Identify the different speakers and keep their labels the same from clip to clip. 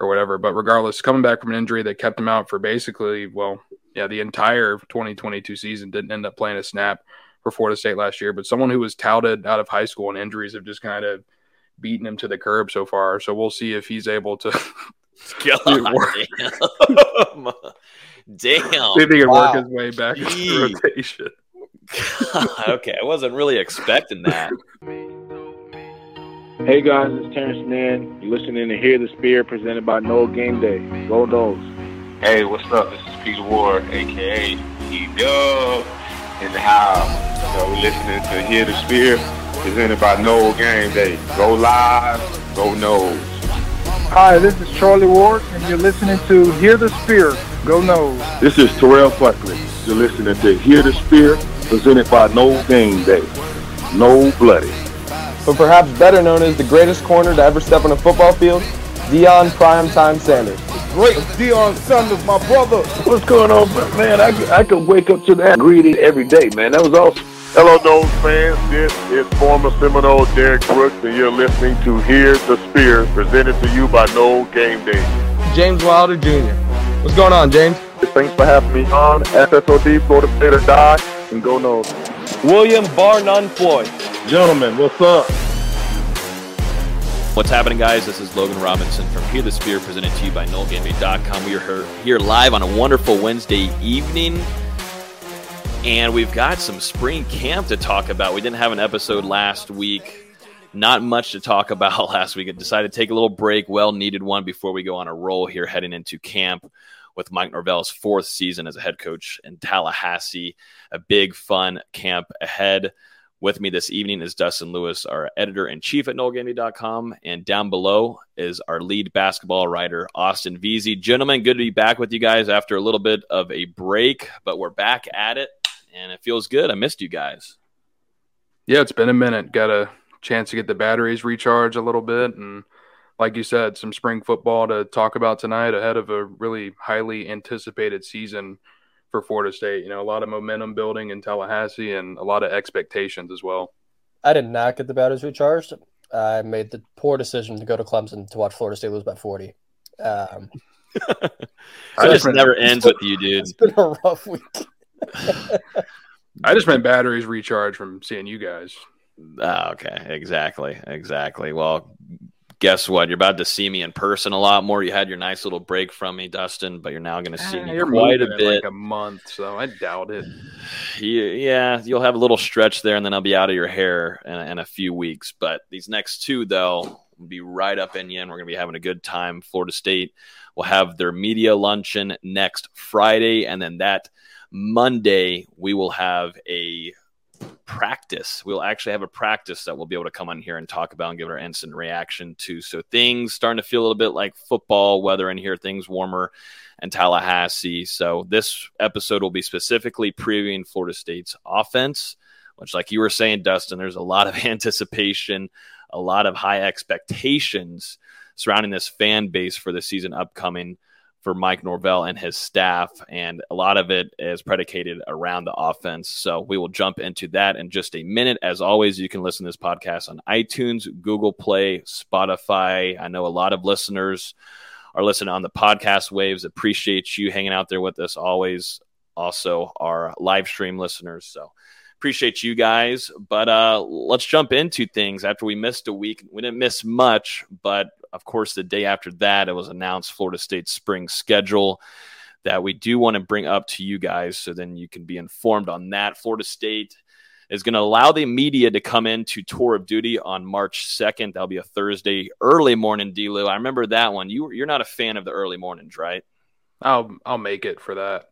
Speaker 1: or whatever. But regardless, coming back from an injury that kept him out for basically, well, yeah, the entire 2022 season didn't end up playing a snap for Florida State last year. But someone who was touted out of high school and injuries have just kind of beaten him to the curb so far. So we'll see if he's able to.
Speaker 2: God, damn. damn.
Speaker 1: See if he can wow. work his way back into the rotation.
Speaker 2: okay, I wasn't really expecting that.
Speaker 3: Hey guys, it's Terrence Nan. You're listening to Hear the Spear presented by Nole Game Day. Go Noles.
Speaker 4: Hey, what's up? This is Peter Warrick, aka E-Dub, in the house. So we're listening to Hear the Spear presented by Nole Game Day. Go live, go Noles.
Speaker 5: Hi, this is Charlie Ward, and you're listening to Hear the Spear. Go Noles.
Speaker 6: This is Terrell Buckley. You're listening to Hear the Spear presented by Nole Game Day. No Bloody
Speaker 7: but perhaps better known as the greatest corner to ever step on a football field, Deion Primetime Sanders.
Speaker 8: Great Deion Sanders, my brother.
Speaker 6: What's going on, man? I, I could wake up to that greeting every day, man. That was awesome.
Speaker 9: Hello, Noles fans. This is former Seminole Derrick Brooks, and you're listening to Hear the Spear, presented to you by Nole Game Day.
Speaker 7: James Wilder Jr. What's going on, James?
Speaker 9: Thanks for having me on. SSOD, Florida State or Die, and go Noles.
Speaker 7: William Bar None Floyd.
Speaker 6: Gentlemen, what's up?
Speaker 2: What's happening, guys? This is Logan Robinson from Hear the Spear, presented to you by NoleGameDay.com. We are here live on a wonderful Wednesday evening, and we've got some spring camp to talk about. We didn't have an episode last week. Not much to talk about last week. I decided to take a little break, well needed one, before we go on a roll here heading into camp with Mike Norvell's fourth season as a head coach in Tallahassee. A big, fun camp ahead. With me this evening is Dustin Lewis, our editor in chief at NoleGameDay.com. And down below is our lead basketball writer, Austin Veazey. Gentlemen, good to be back with you guys after a little bit of a break, but we're back at it and it feels good. I missed you guys.
Speaker 1: Yeah, it's been a minute. Got a chance to get the batteries recharged a little bit. And like you said, some spring football to talk about tonight ahead of a really highly anticipated season for Florida State. You know, a lot of momentum building in Tallahassee and a lot of expectations as well.
Speaker 10: I did not get the batteries recharged. I made the poor decision to go to Clemson to watch Florida State lose by 40. Um,
Speaker 2: it just never ends with you, dude.
Speaker 10: It's been a rough week.
Speaker 1: I just meant batteries recharged from seeing you guys.
Speaker 2: Oh, okay, exactly, exactly. Well, guess what? You're about to see me in person a lot more. You had your nice little break from me, Dustin, but you're now going to see ah, me quite a bit.
Speaker 1: Like a month, so I doubt it.
Speaker 2: Yeah, you'll have a little stretch there, and then I'll be out of your hair in, in a few weeks. But these next two, though, will be right up in you, and we're going to be having a good time. Florida State will have their media luncheon next Friday, and then that Monday we will have a practice. We'll actually have a practice that we'll be able to come on here and talk about and give our instant reaction to. So things starting to feel a little bit like football weather in here, things warmer in Tallahassee. So this episode will be specifically previewing Florida State's offense, which, like you were saying, Dustin, there's a lot of anticipation, a lot of high expectations surrounding this fan base for the season upcoming for Mike Norvell and his staff, and a lot of it is predicated around the offense. So we will jump into that in just a minute. As always, you can listen to this podcast on iTunes, Google Play, Spotify. I know a lot of listeners are listening on the podcast waves. Appreciate you hanging out there with us always. Also, our live stream listeners. So appreciate you guys. But uh, let's jump into things. After we missed a week, we didn't miss much, but of course, the day after that, it was announced Florida State's spring schedule that we do want to bring up to you guys so then you can be informed on that. Florida State is going to allow the media to come in to tour of duty on March 2nd. That'll be a Thursday early morning Delu. I remember that one. You you're not a fan of the early mornings, right?
Speaker 1: I'll I'll make it for that.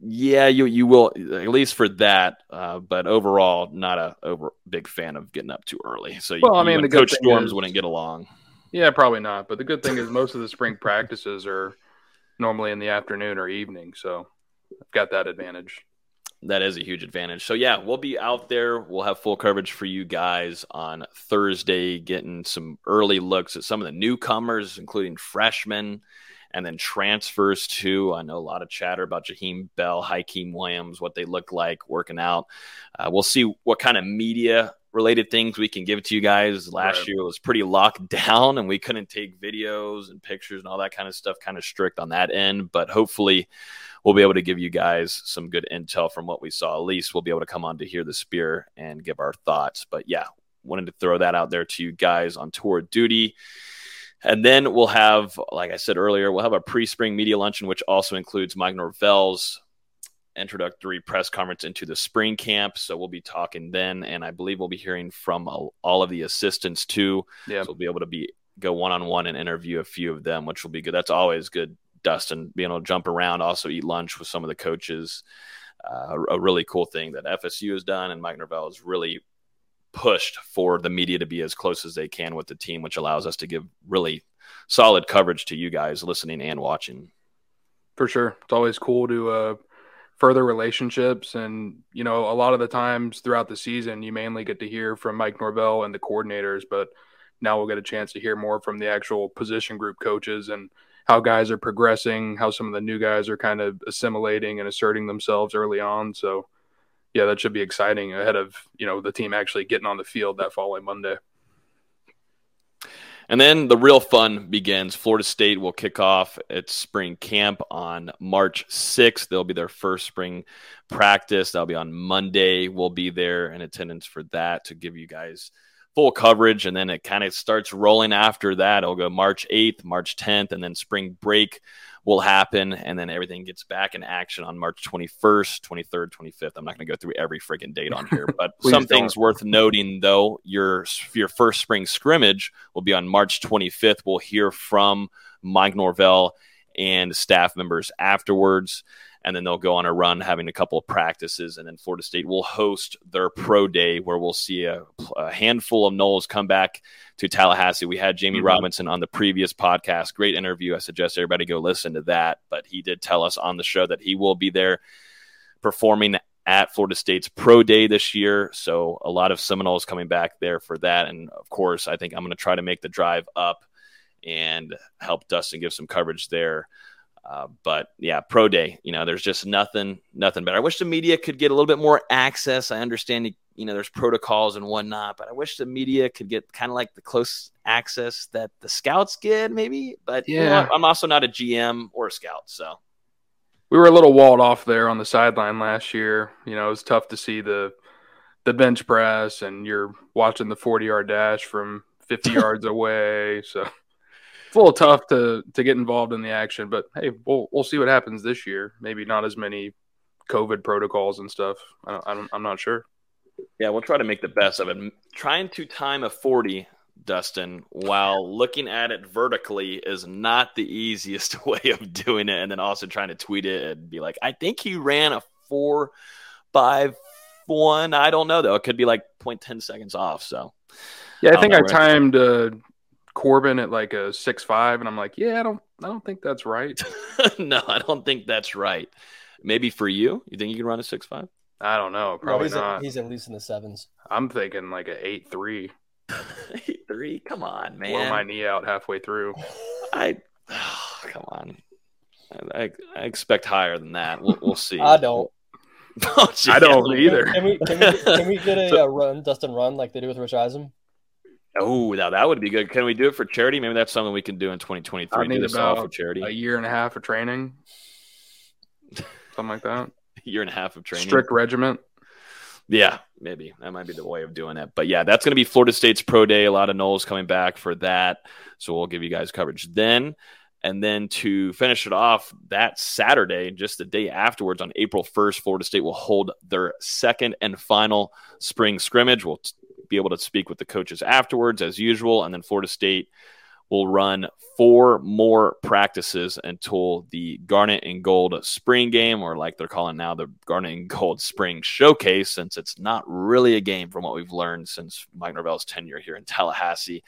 Speaker 2: Yeah, you you will at least for that. Uh, but overall, not a over big fan of getting up too early. So
Speaker 1: well, I mean,
Speaker 2: the coach storms is, wouldn't get along.
Speaker 1: Yeah, probably not. But the good thing is most of the spring practices are normally in the afternoon or evening, so I've got that advantage.
Speaker 2: That is a huge advantage. So yeah, we'll be out there. We'll have full coverage for you guys on Thursday, getting some early looks at some of the newcomers, including freshmen and then transfers too. I know a lot of chatter about Jaheim Bell, Hykeem Williams, what they look like working out. Uh, we'll see what kind of media related things we can give to you guys. Last
Speaker 1: Right.
Speaker 2: year was pretty locked down and we couldn't take videos and pictures and all that kind of stuff, kind of strict on that end. But hopefully, we'll be able to give you guys some good intel from what we saw. At least we'll be able to come on to hear the spear and give our thoughts. But yeah, wanted to throw that out there to you guys on tour duty. And then we'll have, like I said earlier, we'll have a pre spring media luncheon, which also includes Mike Norvell's introductory press conference into the spring camp. So we'll be talking then. And I believe we'll be hearing from all of the assistants too.
Speaker 1: Yeah.
Speaker 2: So we'll be able to be go one on one and interview a few of them, which will be good. That's always good, Dustin, being able to jump around, also eat lunch with some of the coaches. Uh, a, a really cool thing that FSU has done, and Mike Norvell has really pushed for the media to be as close as they can with the team, which allows us to give really solid coverage to you guys listening and watching.
Speaker 1: For sure. It's always cool to uh, further relationships. And, you know, a lot of the times throughout the season, you mainly get to hear from Mike Norvell and the coordinators, but now we'll get a chance to hear more from the actual position group coaches and how guys are progressing, how some of the new guys are kind of assimilating and asserting themselves early on. So, yeah, that should be exciting ahead of, you know, the team actually getting on the field that following Monday.
Speaker 2: And then the real fun begins. Florida State will kick off its spring camp on March 6th. They'll be their first spring practice. That'll be on Monday. We'll be there in attendance for that to give you guys full coverage. And then it kind of starts rolling after that. It'll go March 8th, March 10th, and then spring break will happen. And then everything gets back in action on March 21st, 23rd, 25th. I'm not going to go through every freaking date on here, but some things worth noting though. Your, your first spring scrimmage will be on March 25th. We'll hear from Mike Norvell and staff members afterwards. And then they'll go on a run having a couple of practices. And then Florida State will host their pro day where we'll see a, a handful of Noles come back to Tallahassee. We had Jammie
Speaker 1: Mhm.
Speaker 2: Robinson on the previous podcast. Great interview. I suggest everybody go listen to that. But he did tell us on the show that he will be there performing at Florida State's pro day this year. So a lot of Seminoles coming back there for that. And of course, I think I'm going to try to make the drive up and help Dustin give some coverage there. Uh, but yeah, pro day, you know, there's just nothing, nothing better. I wish the media could get a little bit more access. I understand, you know, there's protocols and whatnot, but I wish the media could get kind of like the close access that the scouts get, maybe. But you know
Speaker 1: Yeah.
Speaker 2: I'm also not a GM or a scout, so
Speaker 1: we were a little walled off there on the sideline last year. You know, it was tough to see the the bench press, and you're watching the 40 yard dash from 50 yards away. So it's a little tough to to get involved in the action. But hey, we'll we'll see what happens this year. Maybe not as many COVID protocols and stuff. I don't, I don't, I'm not sure.
Speaker 2: Yeah, we'll try to make the best of it. Trying to time a 40, Dustin, while looking at it vertically is not the easiest way of doing it. And then also trying to tweet it and be like, I think he ran a four, five, one. I don't know, though. It could be like 0.10 seconds off. So,
Speaker 1: Yeah, I
Speaker 2: don't
Speaker 1: think I timed uh, Corbin at like a six five, and I'm like, yeah, I don't I don't think that's right.
Speaker 2: no, I don't think that's right. Maybe for you, you think you can run a 6 5?
Speaker 1: I don't know,
Speaker 10: No,
Speaker 1: probably
Speaker 10: he's,
Speaker 1: not.
Speaker 10: At, he's at least in the sevens.
Speaker 1: I'm thinking like a eight three.
Speaker 2: eight Three? Come on, man.
Speaker 1: Blow my knee out halfway through.
Speaker 2: I, come on. I, I expect higher than that. We'll, we'll see.
Speaker 10: I don't.
Speaker 2: Oh.
Speaker 1: I don't either.
Speaker 10: Can we can we, can we get a uh, run, Dustin run like they do with Rich Eisen?
Speaker 2: Oh, now that would be good. Can we do it for charity? Maybe that's something we can do in 2023.
Speaker 1: I
Speaker 2: Do
Speaker 1: need
Speaker 2: this all for charity.
Speaker 1: A year and a half of training, something like that.
Speaker 2: year and a half of training.
Speaker 1: Strict regiment.
Speaker 2: Yeah, maybe that might be the way of doing it. But yeah, that's going to be Florida State's pro day. A lot of Noles coming back for that, so we'll give you guys coverage then. And then to finish it off, that Saturday, just the day afterwards, on April 1st, Florida State will hold their second and final spring scrimmage. We'll be able to speak with the coaches afterwards, as usual. And then Florida State will run four more practices until the Garnet and Gold spring game, or like they're calling now the Garnet and Gold spring showcase, since it's not really a game from what we've learned since Mike Norvell's tenure here in Tallahassee.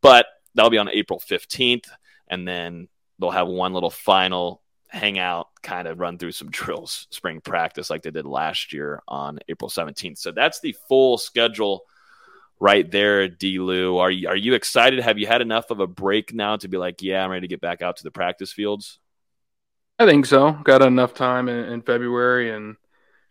Speaker 2: But that'll be on April 15th. And then they'll have one little final hangout, kind of run through some drills, spring practice like they did last year on April 17th. So that's the full schedule right there, D. Lou. Are you are you excited? Have you had enough of a break now to be like, yeah, I'm ready to get back out to the practice fields?
Speaker 1: I think so. Got enough time in, in February, and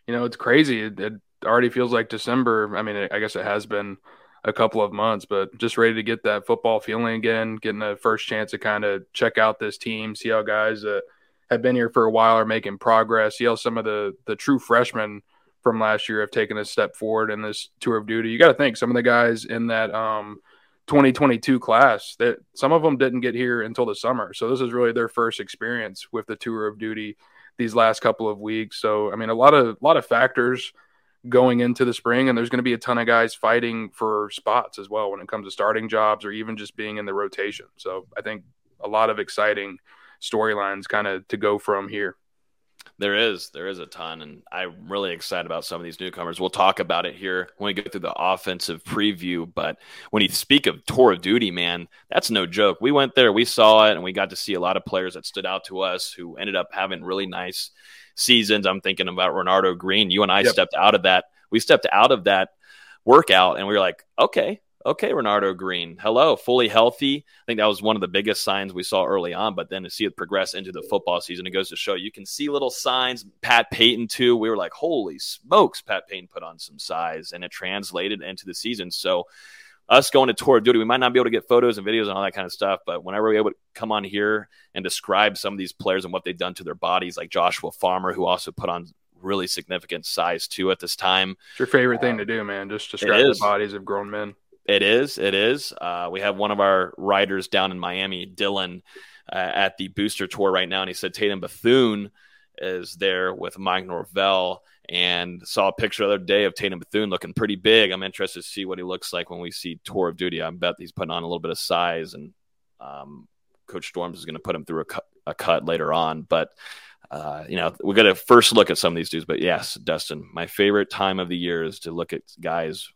Speaker 1: you know it's crazy. It, it already feels like December. I mean, I guess it has been a couple of months, but just ready to get that football feeling again, getting a first chance to kind of check out this team, see how guys that have been here for a while are making progress, see how some of the the true freshmen from last year have taken a step forward in this tour of duty. You got to think some of the guys in that um, 2022 class that some of them didn't get here until the summer. So this is really their first experience with the tour of duty these last couple of weeks. So I mean a lot of a lot of factors going into the spring and there's going to be a ton of guys fighting for spots as well when it comes to starting jobs or even just being in the rotation. So I think a lot of exciting storylines kind of to go from here.
Speaker 2: There is, there is a ton, and I'm really excited about some of these newcomers. We'll talk about it here when we go through the offensive preview. But when you speak of tour of duty, man, that's no joke. We went there, we saw it, and we got to see a lot of players that stood out to us who ended up having really nice seasons. I'm thinking about Renardo Green. You and I yep. stepped out of that. We stepped out of that workout, and we were like, okay, okay, Renardo Green, hello, fully healthy. I think that was one of the biggest signs we saw early on, but then to see it progress into the football season, it goes to show you can see little signs. Pat Payton, too. We were like, holy smokes, Pat Payton put on some size, and it translated into the season. So, us going to tour of duty, we might not be able to get photos and videos and all that kind of stuff, but whenever we're able to come on here and describe some of these players and what they've done to their bodies, like Joshua Farmer, who also put on really significant size too at this time.
Speaker 1: It's your favorite thing um, to do, man. Just describe the bodies of grown men.
Speaker 2: It is. It is. Uh, we have one of our riders down in Miami, Dylan, uh, at the booster tour right now, and he said Tatum Bethune is there with Mike Norvell, and saw a picture the other day of Tatum Bethune looking pretty big. I'm interested to see what he looks like when we see Tour of Duty. I bet he's putting on a little bit of size, and um, Coach Storms is going to put him through a cut, a cut later on, but. Uh, you know, we got to first look at some of these dudes, but yes, Dustin, my favorite time of the year is to look at guys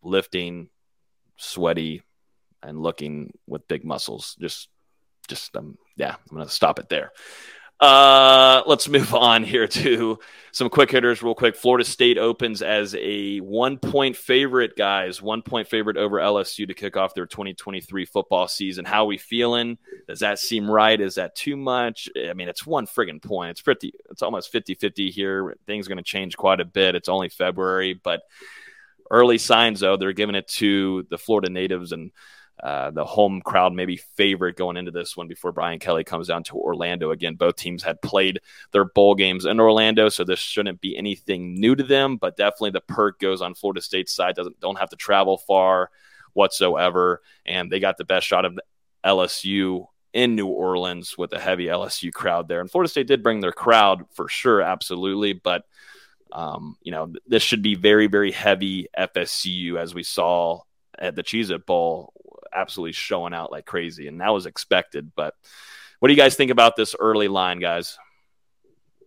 Speaker 2: lifting, sweaty and looking with big muscles. Just, just, um, yeah, I'm to stop it there. Uh, let's move on here to some quick hitters, real quick. Florida State opens as a one point favorite, guys. One point favorite over LSU to kick off their 2023 football season. How we feeling? Does that seem right? Is that too much? I mean, it's one friggin' point. It's 50, it's almost 50 50 here. Things are going to change quite a bit. It's only February, but Early signs, though, they're giving it to the Florida natives and uh, the home crowd maybe favorite going into this one before Brian Kelly comes down to Orlando again. Both teams had played their bowl games in Orlando, so this shouldn't be anything new to them. But definitely the perk goes on Florida State's side. Doesn't don't have to travel far whatsoever, and they got the best shot of LSU in New Orleans with a heavy LSU crowd there. And Florida State did bring their crowd for sure, absolutely, but um, you know, this should be very, very heavy FSU as we saw at the Cheez It Bowl, absolutely showing out like crazy. And that was expected. But what do you guys think about this early line, guys?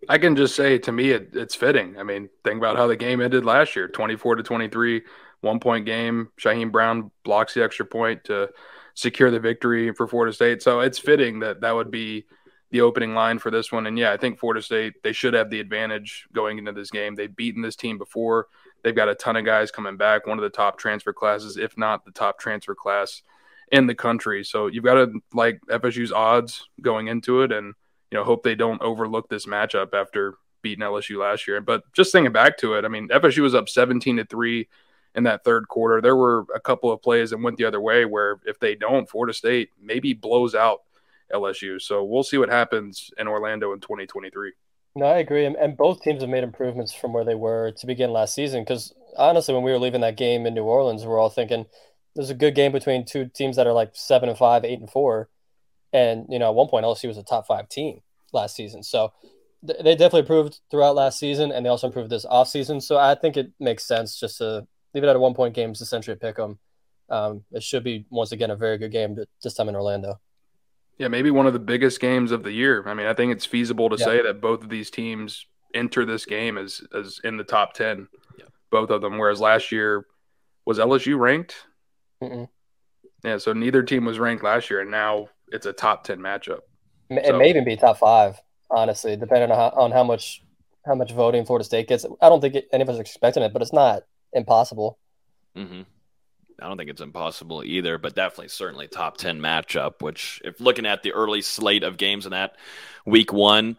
Speaker 1: I can just say to me, it, it's fitting. I mean, think about how the game ended last year 24 to 23, one point game. Shyheim Brown blocks the extra point to secure the victory for Florida State. So it's fitting that that would be the opening line for this one. And yeah, I think Florida State they should have the advantage going into this game. They've beaten this team before. They've got a ton of guys coming back. One of the top transfer classes, if not the top transfer class in the country. So you've got to like FSU's odds going into it, and you know hope they don't overlook this matchup after beating LSU last year. But just thinking back to it, I mean FSU was up 17 to three in that third quarter. There were a couple of plays that went the other way where if they don't, Florida State maybe blows out LSU. So we'll see what happens in Orlando in 2023.
Speaker 10: No, I agree. And both teams have made improvements from where they were to begin last season. Because honestly, when we were leaving that game in New Orleans, we are all thinking there's a good game between two teams that are like seven and five, eight and four. And, you know, at one point, LSU was a top five team last season. So th- they definitely improved throughout last season. And they also improved this off season. So I think it makes sense just to leave it at a one point game, essentially pick them. Um, it should be, once again, a very good game this time in Orlando.
Speaker 1: Yeah, maybe one of the biggest games of the year. I mean, I think it's feasible to yeah. say that both of these teams enter this game as as in the top ten, yeah. both of them. Whereas last year, was LSU ranked? Mm-mm. Yeah, so neither team was ranked last year, and now it's a top ten matchup.
Speaker 10: It so, may even be top five, honestly, depending on how, on how much how much voting Florida State gets. I don't think it, any of us are expecting it, but it's not impossible.
Speaker 2: Mm-hmm. I don't think it's impossible either, but definitely certainly top 10 matchup, which if looking at the early slate of games in that week one,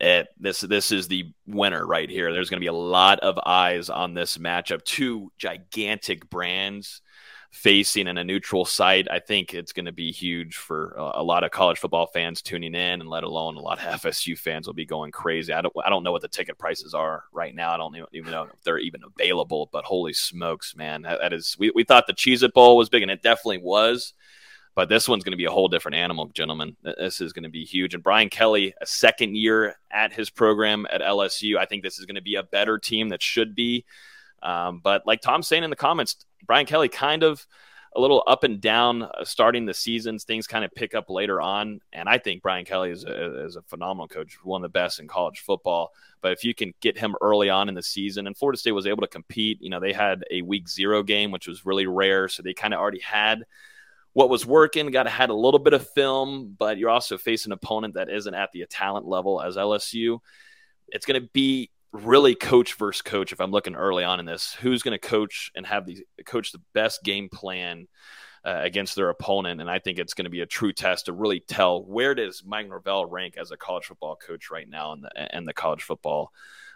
Speaker 2: it, this this is the winner right here. There's going to be a lot of eyes on this matchup. Two gigantic brands facing in a neutral site. I think it's going to be huge for a lot of college football fans tuning in, and let alone a lot of FSU fans will be going crazy. I don't I don't know what the ticket prices are right now. I don't even know if they're even available. But holy smokes, man, that, that is we, we thought the Cheez It Bowl was big, and it definitely was. But this one's going to be a whole different animal, gentlemen. This is going to be huge. And Brian Kelly, a second year at his program at LSU, I think this is going to be a better team that should be. Um, but like Tom's saying in the comments, Brian Kelly kind of a little up and down uh, starting the seasons. Things kind of pick up later on. And I think Brian Kelly is a, is a phenomenal coach, one of the best in college football. But if you can get him early on in the season, and Florida State was able to compete, you know, they had a week zero game, which was really rare. So they kind of already had what was working, got to had a little bit of film, but you're also facing an opponent that isn't at the talent level as LSU. It's going to be really coach versus coach if I'm looking early on in this. Who's going to coach and have the coach the best game plan uh, against their opponent? And I think it's going to be a true test to really tell where does Mike Norvell rank as a college football coach right now in the in the college football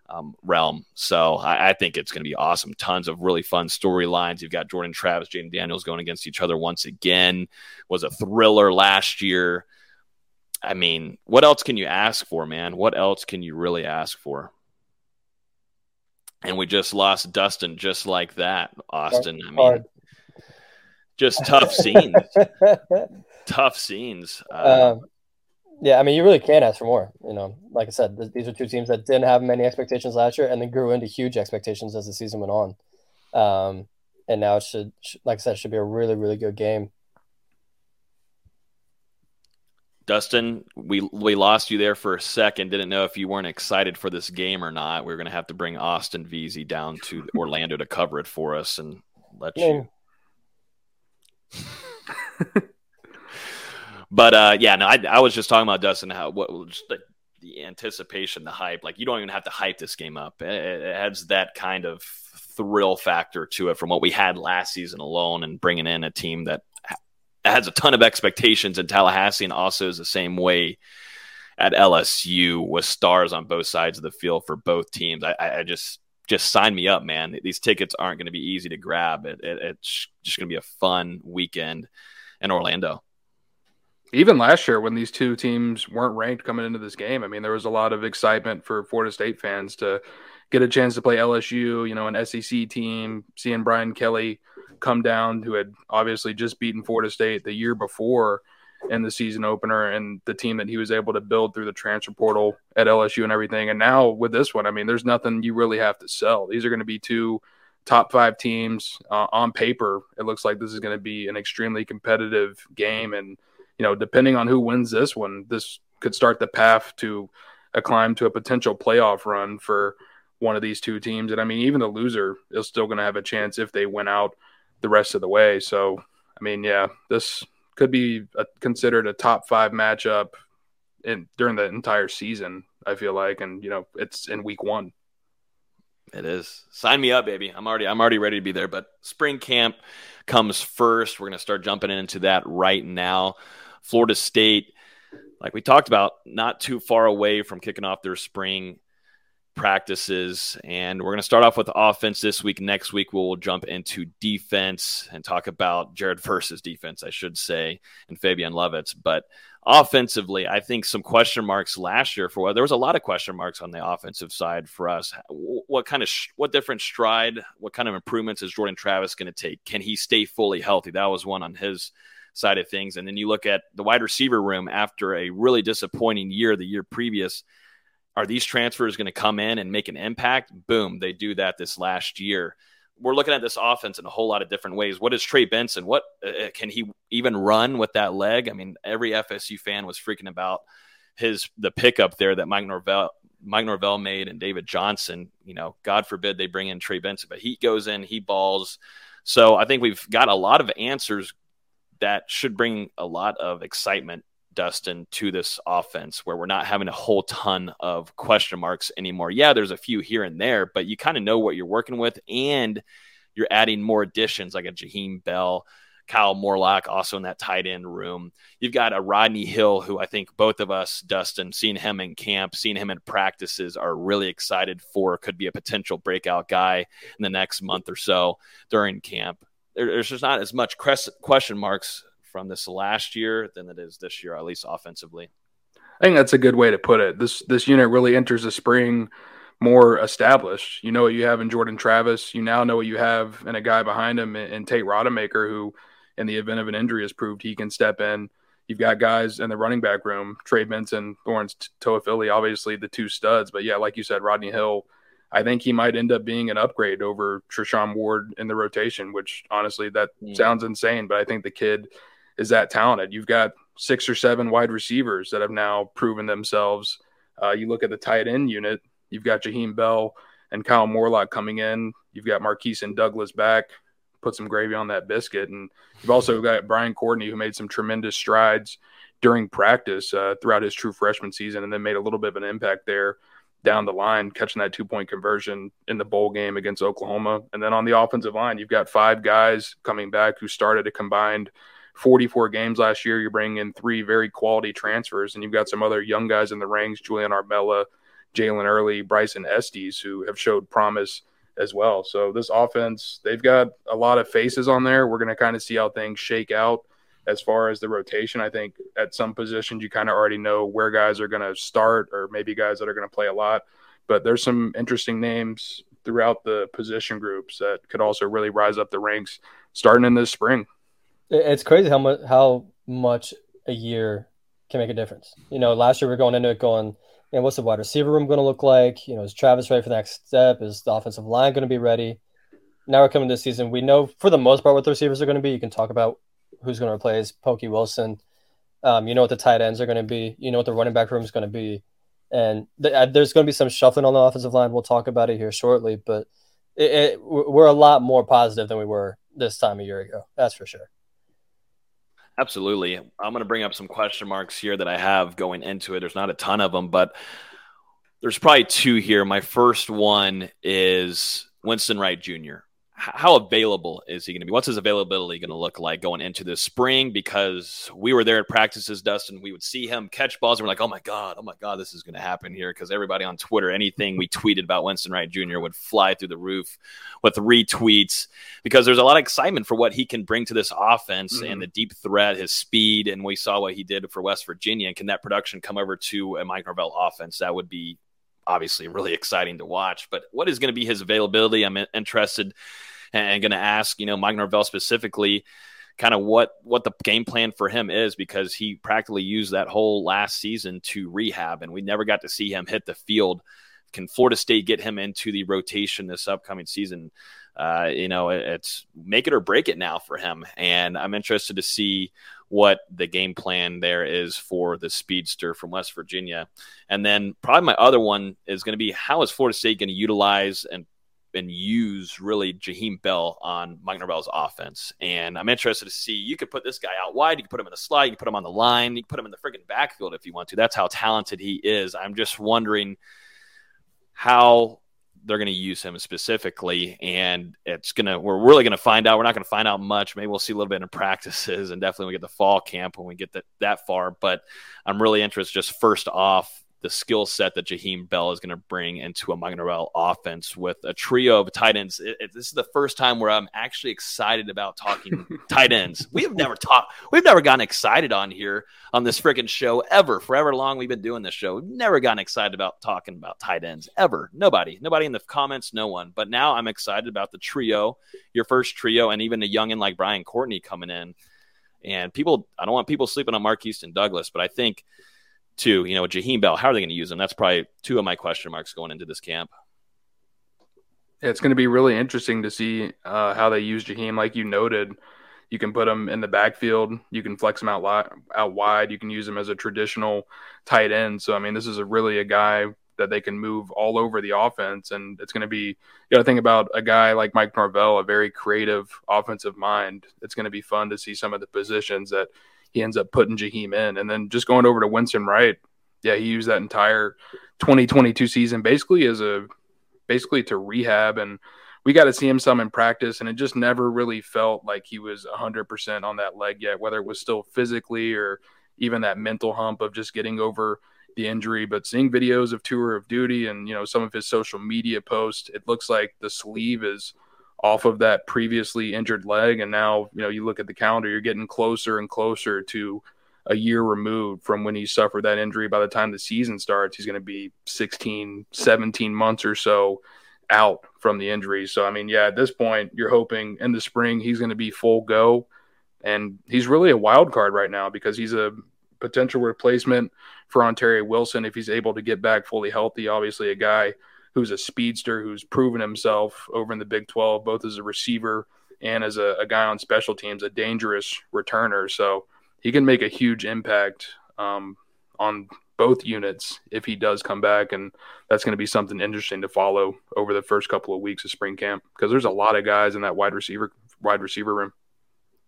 Speaker 2: um, realm. So I, I, think it's going to be awesome. Tons of really fun storylines. You've got Jordan Travis, Jayden Daniels going against each other once again. Was a thriller last year. I mean, what else can you ask for, man? What else can you really ask for? And we just lost Dustin just like that, Austin. I mean, just tough scenes. tough scenes.
Speaker 10: Uh, um, yeah, I mean, you really can't ask for more. You know, like I said, th- these are two teams that didn't have many expectations last year, and then grew into huge expectations as the season went on. Um, and now it should, like I said, it should be a really, really good game.
Speaker 2: Dustin, we we lost you there for a second. Didn't know if you weren't excited for this game or not. We are going to have to bring Austin Veazey down to Orlando to cover it for us and let you. But uh, yeah, no, I, I, was just talking about Dustin how what just the, the, anticipation, the hype. Like you don't even have to hype this game up. It, it adds that kind of thrill factor to it from what we had last season alone, and bringing in a team that has a ton of expectations in Tallahassee, and also is the same way at LSU with stars on both sides of the field for both teams. I, I just just sign me up, man. These tickets aren't going to be easy to grab. It, it, it's just going to be a fun weekend in Orlando
Speaker 1: even last year when these two teams weren't ranked coming into this game, I mean, there was a lot of excitement for Florida State fans to get a chance to play LSU, you know, an SEC team, seeing Brian Kelly come down, who had obviously just beaten Florida State the year before in the season opener, and the team that he was able to build through the transfer portal at LSU and everything. And now with this one, I mean, there's nothing you really have to sell. These are going to be two top five teams uh, on paper. It looks like this is going to be an extremely competitive game and you know, depending on who wins this one, this could start the path to a climb to a potential playoff run for one of these two teams. And I mean, even the loser is still going to have a chance if they win out the rest of the way. So, I mean, yeah, this could be a, considered a top five matchup in during the entire season. I feel like, and you know, it's in week one.
Speaker 2: It is. Sign me up, baby. I'm already I'm already ready to be there. But spring camp comes first. We're gonna start jumping into that right now. Florida State, like we talked about, not too far away from kicking off their spring practices. And we're going to start off with offense this week. Next week, we'll jump into defense and talk about Jared Verse's defense, I should say, and Fabian Lovett. But offensively, I think some question marks last year for there was a lot of question marks on the offensive side for us. What kind of what different stride, what kind of improvements is Jordan Travis going to take? Can he stay fully healthy? That was one on his side of things. And then you look at the wide receiver room after a really disappointing year the year previous. Are these transfers going to come in and make an impact? Boom, they do that this last year. We're looking at this offense in a whole lot of different ways. What is Trey Benson? What uh, uh can he even run with that leg? I mean, every FSU fan was freaking about his the pickup there that Mike Norvell Mike Norvell made and David Johnson. You know, God forbid they bring in Trey Benson, but he goes in, he balls. So I think we've got a lot of answers that should bring a lot of excitement, Dustin, to this offense where we're not having a whole ton of question marks anymore. Yeah, there's a few here and there, but you kind of know what you're working with, and you're adding more additions like a Jaheim Bell Kyle Morlock also in that tight end room. You've got a Rodney Hill, who I think both of us, Dustin, seeing him in camp, seeing him in practices, are really excited for. Could be a potential breakout guy in the next month or so during camp. There's just not as much question marks from this last year than it is this year, at least offensively.
Speaker 1: I think that's a good way to put it. This this unit really enters the spring more established. You know what you have in Jordan Travis. You now know what you have in a guy behind him in Tate Rodemaker, who, in the event of an injury, has proved he can step in. You've got guys in the running back room, Trey Benson, Lawrence Toafili, obviously the two studs. But yeah, like you said, Rodney Hill, I think he might end up being an upgrade over Treshaun Ward in the rotation, which honestly, that mm. sounds insane. But I think the kid is that talented. You've got six or seven wide receivers that have now proven themselves. Uh, you look at the tight end unit, You've got Jaheim Bell and Kyle Morlock coming in. You've got Markeston Douglas back. Put some gravy on that biscuit. And you've also got Brian Courtney, who made some tremendous strides during practice uh, throughout his true freshman season and then made a little bit of an impact there down the line, catching that two point conversion in the bowl game against Oklahoma. And then on the offensive line, you've got five guys coming back who started a combined 44 games last year. You're bringing in three very quality transfers, and you've got some other young guys in the ranks Julian Armella, Jalen Early, Bryson Estes, who have showed promise as well. So this offense, they've got a lot of faces on there. We're going to kind of see how things shake out as far as the rotation. I think at some positions you kind of already know where guys are going to start or maybe guys that are going to play a lot. But there's some interesting names throughout the position groups that could also really rise up the ranks starting in this spring.
Speaker 10: It's crazy how much how much a year can make a difference. You know, last year we are going into it going and what's the wide receiver room going to look like? You know, is Travis ready for the next step? Is the offensive line going to be ready? Now we're coming this season. We know for the most part what the receivers are going to be. You can talk about who's going to replace Pokey Wilson. Um, you know what the tight ends are going to be. You know what the running back room is going to be. And uh, there's going to be some shuffling on the offensive line. We'll talk about it here shortly. But it, it, we're a lot more positive than we were this time a year ago. That's for sure.
Speaker 2: Absolutely. I'm going to bring up some question marks here that I have going into it. There's not a ton of them, but there's probably two here. My first one is Winston Wright Jr how available is he going to be? What's his availability going to look like going into this spring? Because we were there at practices, Dustin. We would see him catch balls, and we're like, "Oh my god, oh my god, this is going to happen here!" Because everybody on Twitter, anything we tweeted about Winston Wright Jr. would fly through the roof with retweets. Because there's a lot of excitement for what he can bring to this offense mm-hmm. and the deep threat, his speed, and we saw what he did for West Virginia. And can that production come over to a Mike Norvell offense? That would be obviously really exciting to watch. But what is going to be his availability? I'm interested and going to ask, you know, Mike Norvell specifically kind of what what the game plan for him is because he practically used that whole last season to rehab and we never got to see him hit the field can Florida State get him into the rotation this upcoming season uh, you know it's make it or break it now for him and I'm interested to see what the game plan there is for the speedster from West Virginia and then probably my other one is going to be how is Florida State going to utilize and and use really Jaheim Bell on Mike Norvell's offense. And I'm interested to see you could put this guy out wide, you can put him in the slide, you can put him on the line, you can put him in the freaking backfield if you want to. That's how talented he is. I'm just wondering how they're going to use him specifically and it's going to we're really going to find out we're not going to find out much. Maybe we'll see a little bit in practices and definitely we get the fall camp when we get that, that far but i'm really interested just first off the skill set that Jaheim Bell is going to bring into a Mike Norvell offense with a trio of tight ends. It, it, this is the first time where I'm actually excited about talking tight ends. We have never talked, we've never gotten excited on here on this freaking show ever. Forever long we've been doing this show. We've never gotten excited about talking about tight ends ever. Nobody, nobody in the comments, no one. But now I'm excited about the trio, your first trio, and even a youngin like Brian Courtney coming in. And people, I don't want people sleeping on Markeston Douglas, but I think Two, you know, Jaheim Bell, how are they going to use him? That's probably two of my question marks going into this camp.
Speaker 1: It's going to be really interesting to see uh, how they use Jaheim. Like you noted, you can put him in the backfield, you can flex him out li- out wide, you can use him as a traditional tight end. So I mean, this is a really a guy that they can move all over the offense, and it's going to be you got to think about a guy like Mike Norvell, a very creative offensive mind. It's going to be fun to see some of the positions that he ends up putting Jaheim in. And then just going over to Winston Wright, yeah, he used that entire 2022 season basically as a basically to rehab and we got to see him some in practice, and it just never really felt like he was 100% on that leg yet, whether it was still physically or even that mental hump of just getting over the injury. But seeing videos of tour of duty and you know some of his social media posts, it looks like the sleeve is off of that previously injured leg, and now you know you look at the calendar, you're getting closer and closer to a year removed from when he suffered that injury. By the time the season starts, he's going to be 16, 17 months or so out from the injury. So, I mean, yeah, at this point, you're hoping in the spring he's going to be full go. And he's really a wild card right now because he's a potential replacement for Ontario Wilson if he's able to get back fully healthy. Obviously, a guy who's a speedster who's proven himself over in the Big 12, both as a receiver and as a, a guy on special teams, a dangerous returner. So he can make a huge impact um, on both units if he does come back, and that's going to be something interesting to follow over the first couple of weeks of spring camp because there's a lot of guys in that wide receiver wide receiver room.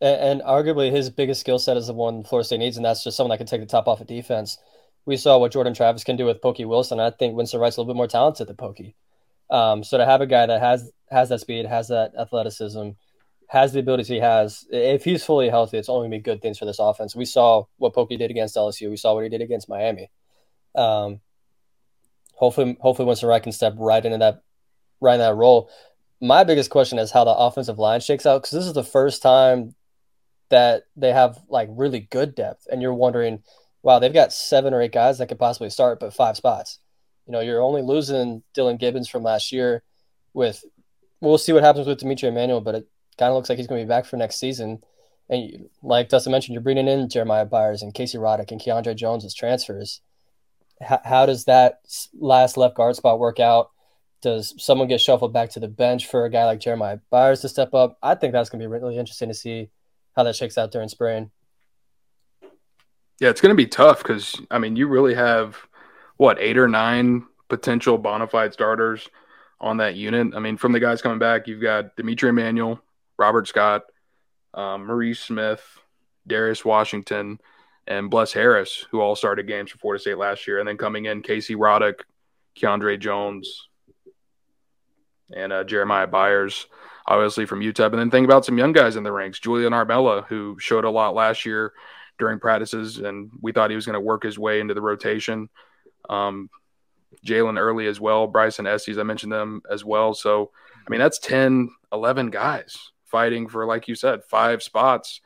Speaker 10: And, and arguably, his biggest skill set is the one Florida State needs, and that's just someone that can take the top off of defense. We saw what Jordan Travis can do with Pokey Wilson. I think Winston Wright's a little bit more talented than Pokey. Um, so to have a guy that has has that speed, has that athleticism, has the abilities he has, if he's fully healthy, it's only going to be good things for this offense. We saw what Pokey did against LSU. We saw what he did against Miami. Um, hopefully, hopefully Winston Wright can step right into that, right in that role. My biggest question is how the offensive line shakes out because this is the first time that they have like really good depth, and you're wondering, wow, they've got seven or eight guys that could possibly start, but five spots. You know, you're only losing Dillan Gibbons from last year. With we'll see what happens with D'Mitri Emmanuel, but it kind of looks like he's going to be back for next season. And like Dustin mentioned, you're bringing in Jeremiah Byers and Casey Roddick and Keandre Jones as transfers how, how does that last left guard spot work out? Does someone get shuffled back to the bench for a guy like Jeremiah Byers to step up? I think that's going to be really interesting to see how that shakes out during spring.
Speaker 1: Yeah, it's going to be tough because I mean, you really have what eight or nine potential bona fide starters on that unit. I mean, from the guys coming back, you've got D'Mitri Emmanuel, Robert Scott, um, Maurice Smith, Darius Washington, and Bless Harris, who all started games for Florida State last year, and then coming in Casey Roddick, Keandre Jones, and uh, Jeremiah Byers, obviously from UTEP. And then think about some young guys in the ranks, Julian Armella, who showed a lot last year during practices, and we thought he was going to work his way into the rotation. Um, Jalen Early as well, Bryson Estes, I mentioned them as well. So, I mean, that's 10, 11 guys fighting for, like you said, five spots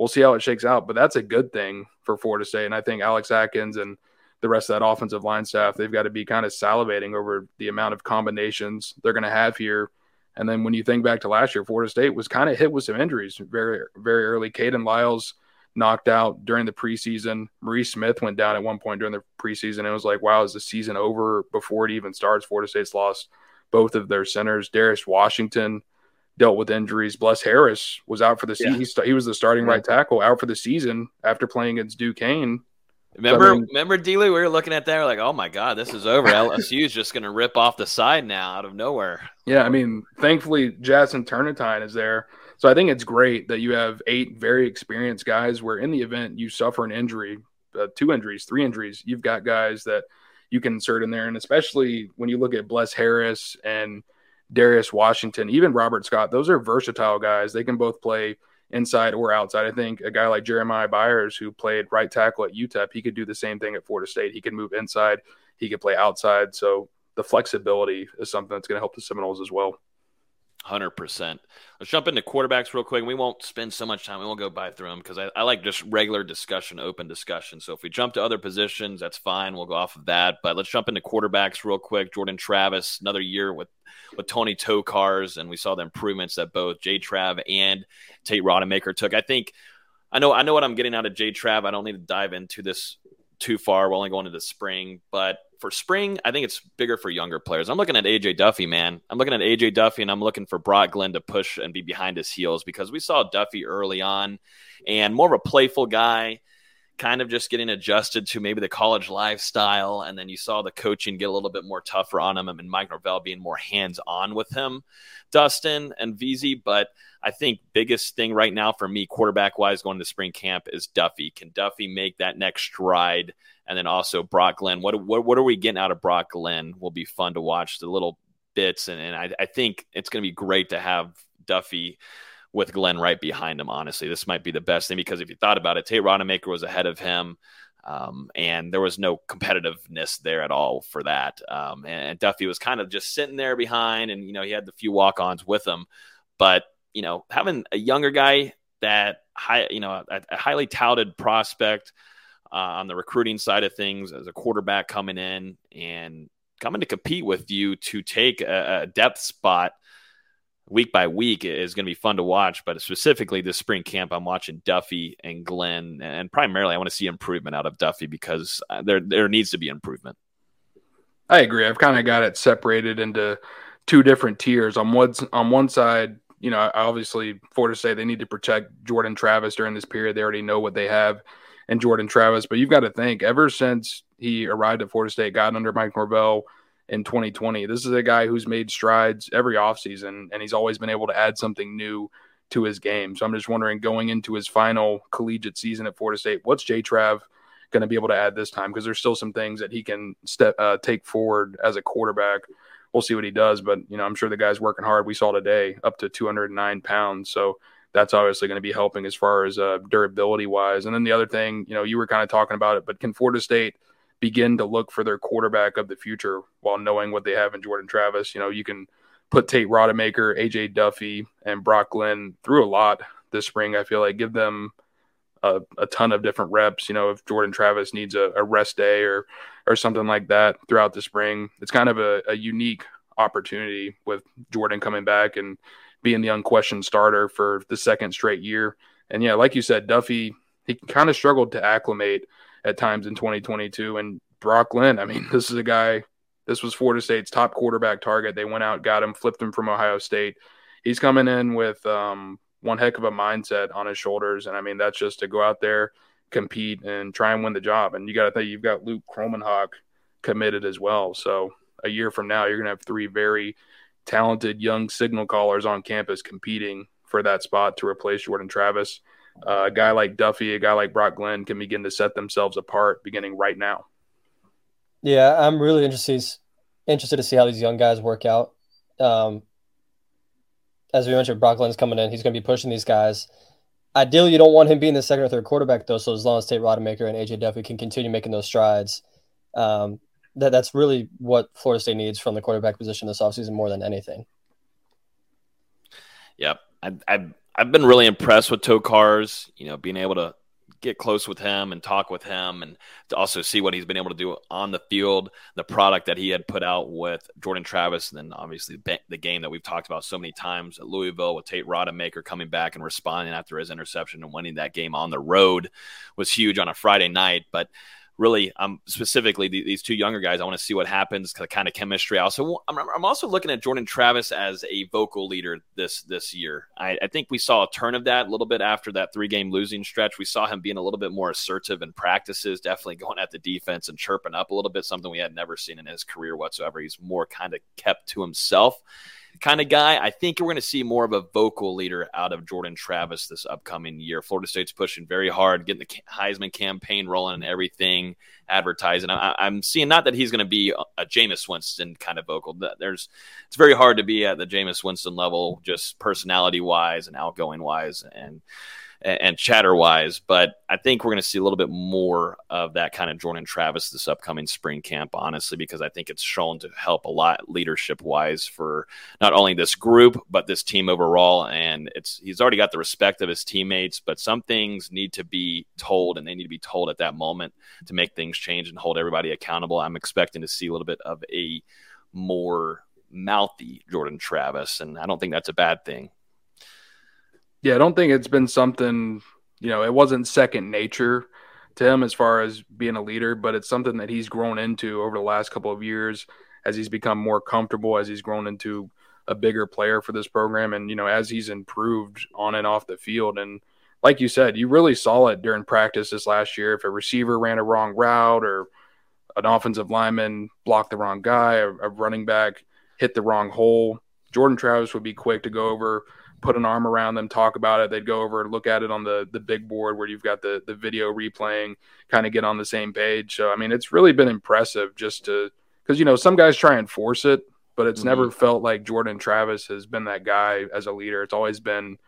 Speaker 1: we'll see how it shakes out. But that's a good thing for Florida State. And I think Alex Atkins and the rest of that offensive line staff, they've got to be kind of salivating over the amount of combinations they're going to have here. And then when you think back to last year, Florida State was kind of hit with some injuries very, very early. Kayden Lyles knocked out during the preseason. Maurice Smith went down at one point during the preseason. It was like, wow, is the season over before it even starts? Florida State's lost both of their centers. Darius Washington dealt with injuries. Bless Harris was out for the season. Yeah. He, st- he was the starting right tackle out for the season after playing against Duquesne.
Speaker 2: Remember, so, I mean, remember, Dealey, we were looking at that. We're like, oh my god, this is over. LSU is just going to rip off the side now out of nowhere.
Speaker 1: Yeah, I mean, thankfully, Jazston Turnetine is there, so I think it's great that you have eight very experienced guys. Where in the event you suffer an injury, uh, two injuries, three injuries, you've got guys that you can insert in there, and especially when you look at Bless Harris and Darius Washington, even Robert Scott, those are versatile guys. They can both play inside or outside. I think a guy like Jeremiah Byers, who played right tackle at UTEP, he could do the same thing at Florida State. He can move inside, he could play outside. So the flexibility is something that's going to help the Seminoles as well.
Speaker 2: Hundred percent. Let's jump into quarterbacks real quick. We won't spend so much time. We won't go by through them because I, I, like just regular discussion, open discussion. So if we jump to other positions, that's fine. We'll go off of that. But let's jump into quarterbacks real quick. Jordan Travis, another year with with Tony Tokarz, and we saw the improvements that both Jay Trav and Tate Rodemaker took. I think I know I know what I'm getting out of Jay Trav. I don't need to dive into this too far. We're only going to the spring, but for spring, I think it's bigger for younger players. I'm looking at AJ Duffy, man. I'm looking at AJ Duffy, and I'm looking for Brock Glenn to push and be behind his heels because we saw Duffy early on and more of a playful guy, kind of just getting adjusted to maybe the college lifestyle. And then you saw the coaching get a little bit more tougher on him, and Mike Norvell being more hands on with him, Dustin and VZ. But I think biggest thing right now for me, quarterback wise, going to spring camp is Duffy. Can Duffy make that next stride? And then also Brock Glenn. What, what, what are we getting out of Brock Glenn? Will be fun to watch. The little bits. And, and I, I think it's going to be great to have Duffy with Glenn right behind him. Honestly, this might be the best thing because if you thought about it, Tate Rodemaker was ahead of him. Um, and there was no competitiveness there at all for that. Um, and, and Duffy was kind of just sitting there behind, and you know he had the few walk-ons with him, but you know having a younger guy that high, you know, a, a highly touted prospect uh, on the recruiting side of things as a quarterback coming in and coming to compete with you to take a, a depth spot week by week is going to be fun to watch. But specifically this spring camp, I'm watching Duffy and Glenn, and primarily I want to see improvement out of Duffy because uh, there there needs to be improvement.
Speaker 1: I agree. I've kind of got it separated into two different tiers. On one on one side, you know, obviously Florida State they need to protect Jordan Travis during this period. They already know what they have in Jordan Travis, but you've got to think ever since he arrived at Florida State, got under Mike Norvell in 2020. This is a guy who's made strides every offseason, and he's always been able to add something new to his game. So I'm just wondering, going into his final collegiate season at Florida State, what's J Trav going to be able to add this time? Because there's still some things that he can step uh, take forward as a quarterback. We'll see what he does, but you know, I'm sure the guy's working hard. We saw today up to 209 pounds, so that's obviously going to be helping as far as uh, durability wise. And then the other thing, you know, you were kind of talking about it, but can Florida State begin to look for their quarterback of the future while knowing what they have in Jordan Travis. You know, you can put Tate Rodemaker, AJ Duffy, and Brock Glenn through a lot this spring. I feel like give them a, a ton of different reps. You know, if Jordan Travis needs a, a, rest day or or something like that throughout the spring, it's kind of a, a unique opportunity with Jordan coming back and being the unquestioned starter for the second straight year. And yeah, like you said, Duffy, he kind of struggled to acclimate at times in 2022. And Brock Glenn, I mean, this is a guy, this was Florida State's top quarterback target. They went out, got him, flipped him from Ohio State. He's coming in with um, one heck of a mindset on his shoulders. And I mean, that's just to go out there, compete, and try and win the job. And you got to think you've got Luke Kromenhoek committed as well. So a year from now, you're going to have three very talented young signal callers on campus competing for that spot to replace Jordan Travis uh, a guy like Duffy, a guy like Brock Glenn can begin to set themselves apart beginning right now.
Speaker 10: Yeah, I'm really interested interested to see how these young guys work out. Um, as we mentioned, Brock Glenn's coming in. He's going to be pushing these guys. Ideally, you don't want him being the second or third quarterback, though. So as long as Tate Rodemaker and AJ Duffy can continue making those strides, um, that that's really what Florida State needs from the quarterback position this offseason more than anything.
Speaker 2: Yep, I, I I've been really impressed with Tokars, you know, being able to get close with him and talk with him and to also see what he's been able to do on the field, the product that he had put out with Jordan Travis, and then obviously the game that we've talked about so many times at Louisville with Tate Rodemaker coming back and responding after his interception and winning that game on the road was huge on a Friday night. But really um, specifically the, these two younger guys. I want to see what happens, the kind of chemistry. Also, I'm, I'm, also looking at Jordan Travis as a vocal leader this this year. I, I, think we saw a turn of that a little bit after that three game losing stretch. We saw him being a little bit more assertive in practices, definitely going at the defense and chirping up a little bit, something we had never seen in his career whatsoever. He's more kind of kept to himself kind of guy. I think we're going to see more of a vocal leader out of Jordan Travis this upcoming year. Florida State's pushing very hard, getting the Heisman campaign rolling and everything, advertising. I, am seeing not that he's going to be a, Jameis Winston kind of vocal. There's it's very hard to be at the Jameis Winston level, just personality wise and outgoing wise, and and chatter wise. But I think we're going to see a little bit more of that kind of Jordan Travis this upcoming spring camp, honestly, because I think it's shown to help a lot leadership wise for not only this group, but this team overall. And it's he's already got the respect of his teammates, but some things need to be told and they need to be told at that moment to make things change and hold everybody accountable. I'm expecting to see a little bit of a more mouthy Jordan Travis, and I don't think that's a bad thing.
Speaker 1: Yeah, I don't think it's been something, you know, it wasn't second nature to him as far as being a leader, but it's something that he's grown into over the last couple of years as he's become more comfortable, as he's grown into a bigger player for this program. And, you know, as he's improved on and off the field. And like you said, you really saw it during practice this last year. If a receiver ran a wrong route or an offensive lineman blocked the wrong guy, a, a running back hit the wrong hole, Jordan Travis would be quick to go over put an arm around them, talk about it. They'd go over and look at it on the the big board where you've got the the video replaying, kind of get on the same page. So I mean, it's really been impressive just to because you know some guys try and force it, but it's mm-hmm. never felt like Jordan Travis has been that guy as a leader. It's always been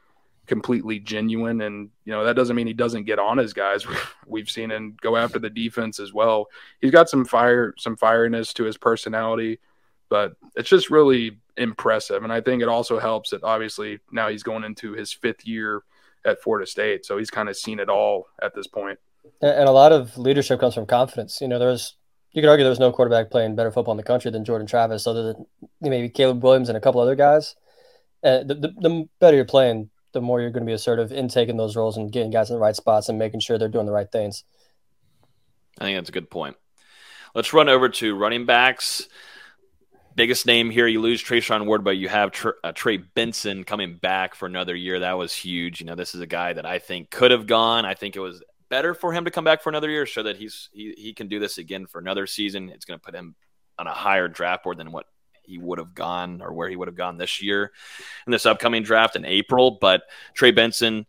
Speaker 1: completely genuine. And, you know, that doesn't mean he doesn't get on his guys. We've seen him go after the defense as well. He's got some fire, some fireness to his personality, but it's just really impressive. And I think it also helps that obviously now he's going into his fifth year at Florida State. So he's kind of seen it all at this point.
Speaker 10: And a lot of leadership comes from confidence. You know, there's, you could argue there's no quarterback playing better football in the country than Jordan Travis, other than maybe Caleb Williams and a couple other guys. Uh, the, the, the better you're playing, the more you're going to be assertive in taking those roles and getting guys in the right spots and making sure they're doing the right things.
Speaker 2: I think that's a good point. Let's run over to running backs. Biggest name here, you lose Treshaun Ward, but you have uh, Trey Benson coming back for another year. That was huge. You know, this is a guy that I think could have gone. I think it was better for him to come back for another year, so that he's he, he can do this again for another season. It's going to put him on a higher draft board than what he would have gone or where he would have gone this year in this upcoming draft in April. But Trey Benson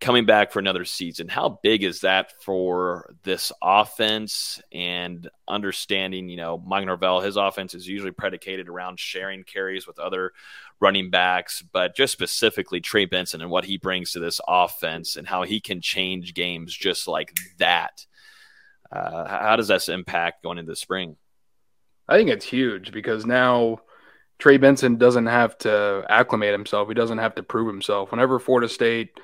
Speaker 2: coming back for another season, how big is that for this offense and understanding, you know, Mike Norvell, his offense is usually predicated around sharing carries with other running backs, but just specifically Trey Benson and what he brings to this offense and how he can change games just like that. Uh, how does that impact going into the spring?
Speaker 1: I think it's huge because now Trey Benson doesn't have to acclimate himself. He doesn't have to prove himself. Whenever Florida State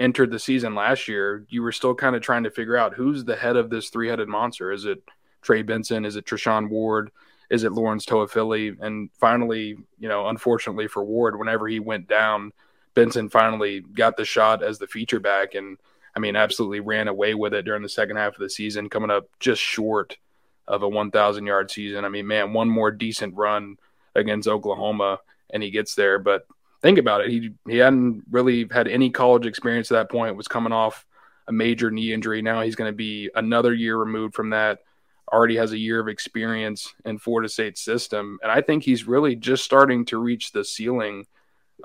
Speaker 1: entered the season last year, you were still kind of trying to figure out who's the head of this three headed monster. Is it Trey Benson? Is it Treshaun Ward? Is it Lawrence Toafili? And finally, you know, unfortunately for Ward, whenever he went down, Benson finally got the shot as the feature back and I mean, absolutely ran away with it during the second half of the season, coming up just short of a 1,000 yard season. I mean, man, one more decent run against Oklahoma and he gets there. But think about it. He, he hadn't really had any college experience at that point, was coming off a major knee injury. Now he's going to be another year removed from that. Already has a year of experience in Florida State system. And I think he's really just starting to reach the ceiling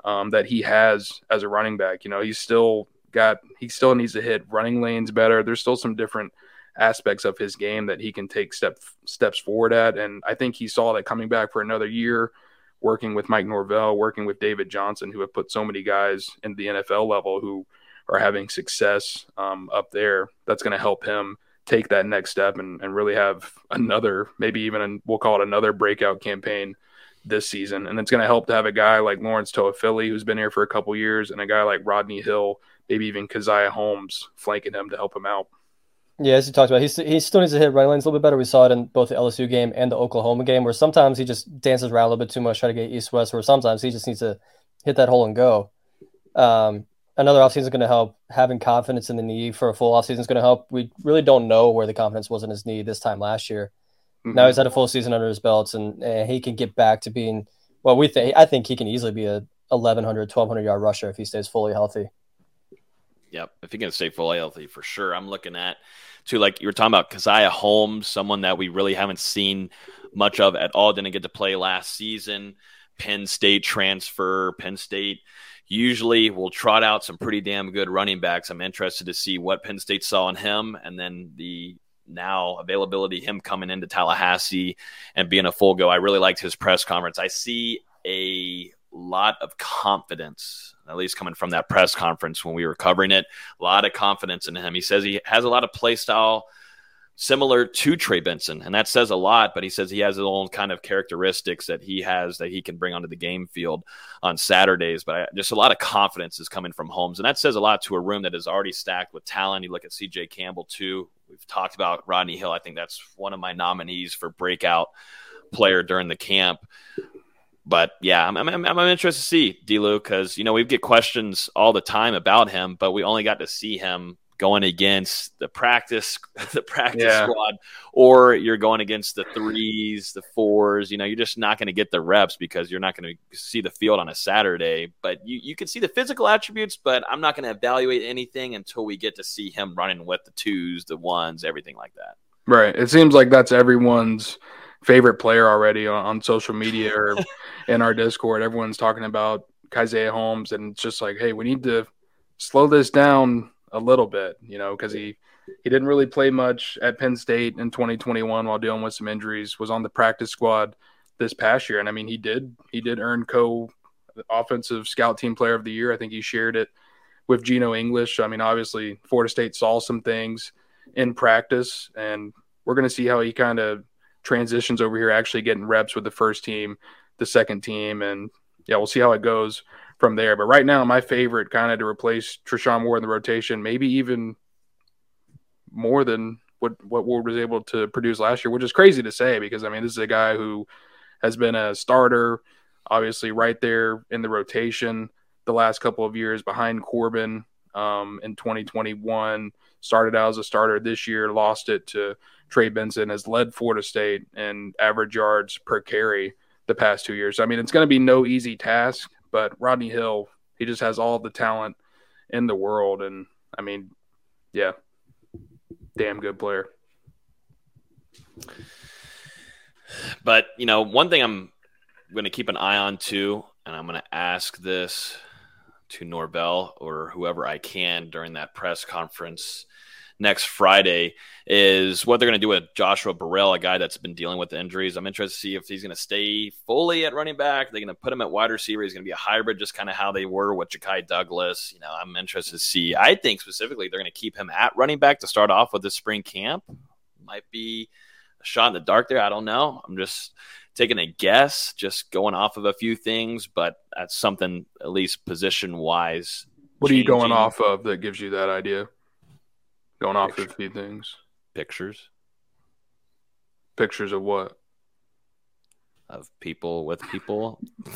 Speaker 1: um, that he has as a running back. You know, he's still got, he still needs to hit running lanes better. There's still some different – aspects of his game that he can take step steps forward at. And I think he saw that coming back for another year, working with Mike Norvell, working with David Johnson, who have put so many guys in the NFL level who are having success um, up there. That's going to help him take that next step and, and really have another, maybe even an, we'll call it another breakout campaign this season. And it's going to help to have a guy like Lawrence Toafili, who's been here for a couple years, and a guy like Rodney Hill, maybe even Caziah Holmes flanking him to help him out.
Speaker 10: Yeah, as he talked about, he, he still needs to hit right lanes a little bit better. We saw it in both the LSU game and the Oklahoma game, where sometimes he just dances around a little bit too much, try to get east west, where sometimes he just needs to hit that hole and go. Um, another offseason is going to help. Having confidence in the knee for a full offseason is going to help. We really don't know where the confidence was in his knee this time last year. Mm-hmm. Now he's had a full season under his belts, and, and he can get back to being well. We think I think he can easily be a 1100, 1200 yard rusher if he stays fully healthy.
Speaker 2: Yep, if he can stay fully healthy for sure. I'm looking at to like you were talking about Caziah Holmes, someone that we really haven't seen much of at all. Didn't get to play last season. Penn State transfer. Penn State usually will trot out some pretty damn good running backs. I'm interested to see what Penn State saw in him, and then the now availability him coming into Tallahassee and being a full go. I really liked his press conference. I see a lot of confidence, at least coming from that press conference when we were covering it. A lot of confidence in him. He says he has a lot of play style similar to Trey Benson, and that says a lot. But he says he has his own kind of characteristics that he has that he can bring onto the game field on Saturdays. But I, just a lot of confidence is coming from Holmes, and that says a lot to a room that is already stacked with talent. You look at C.J. Campbell too. We've talked about Rodney Hill. I think that's one of my nominees for breakout player during the camp but yeah, I'm, I'm, I'm interested to see Delu because you know we get questions all the time about him, but we only got to see him going against the practice the practice yeah. squad, or you're going against the threes, the fours. You know, you're just not going to get the reps because you're not going to see the field on a Saturday. But you you can see the physical attributes, but I'm not going to evaluate anything until we get to see him running with the twos, the ones, everything like that.
Speaker 1: Right. It seems like that's everyone's favorite player already on, on social media or in our Discord. Everyone's talking about Caziah Holmes, and it's just like, hey, we need to slow this down a little bit, you know, because he he didn't really play much at Penn State in 2021 while dealing with some injuries. Was on the practice squad this past year. And I mean, he did he did earn co offensive scout team player of the year. I think he shared it with Geno English. I mean, obviously, Florida State saw some things in practice, and we're going to see how he kind of transitions over here, actually getting reps with the first team, the second team, and yeah, we'll see how it goes from there. But right now, my favorite kind of to replace Treshaun Ward in the rotation, maybe even more than what what Ward was able to produce last year, which is crazy to say because I mean this is a guy who has been a starter, obviously right there in the rotation the last couple of years behind Corbin um, in 2021. Started out as a starter this year, lost it to Trey Benson, has led Florida State in average yards per carry the past two years. I mean, it's going to be no easy task, but Rodney Hill, he just has all the talent in the world. And I mean, yeah, damn good player.
Speaker 2: But, you know, one thing I'm going to keep an eye on too, and I'm going to ask this to Norvell or whoever I can during that press conference next Friday is what they're going to do with Joshua Burrell, a guy that's been dealing with injuries. I'm interested to see if he's going to stay fully at running back. They're going to put him at wide receiver. He's going to be a hybrid, just kind of how they were with Ja'Khi Douglas. You know, I'm interested to see. I think specifically they're going to keep him at running back to start off with the spring camp. Might be a shot in the dark there. I don't know. I'm just taking a guess, just going off of a few things, but that's something at least position wise.
Speaker 1: What are you going off of that gives you that idea? Going off of a few things.
Speaker 2: Pictures.
Speaker 1: Pictures of what?
Speaker 2: Of people with people.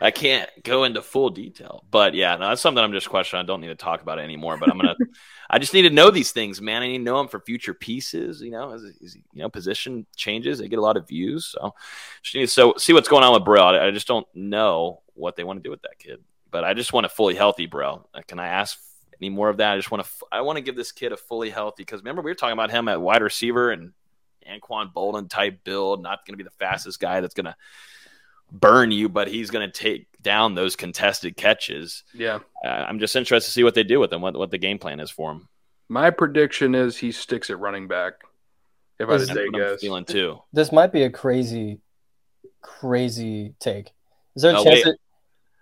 Speaker 2: I can't go into full detail, but yeah, no, that's something I'm just questioning. I don't need to talk about it anymore. But I'm gonna. I just need to know these things, man. I need to know them for future pieces. You know, as, as you know, position changes, they get a lot of views. So, just need to so see what's going on with Burrell. I just don't know what they want to do with that kid, but I just want a fully healthy Burrell. Can I ask any more of that. I just want to I want to give this kid a fully healthy because remember we were talking about him at wide receiver and Anquan Boldin type build, not going to be the fastest guy that's going to burn you, but he's going to take down those contested catches.
Speaker 1: Yeah,
Speaker 2: uh, I'm just interested to see what they do with him, what what the game plan is for him.
Speaker 1: My prediction is he sticks at running back. If I say guess,
Speaker 2: feeling too.
Speaker 10: This might be a crazy, crazy take. Is there a no, chance? That,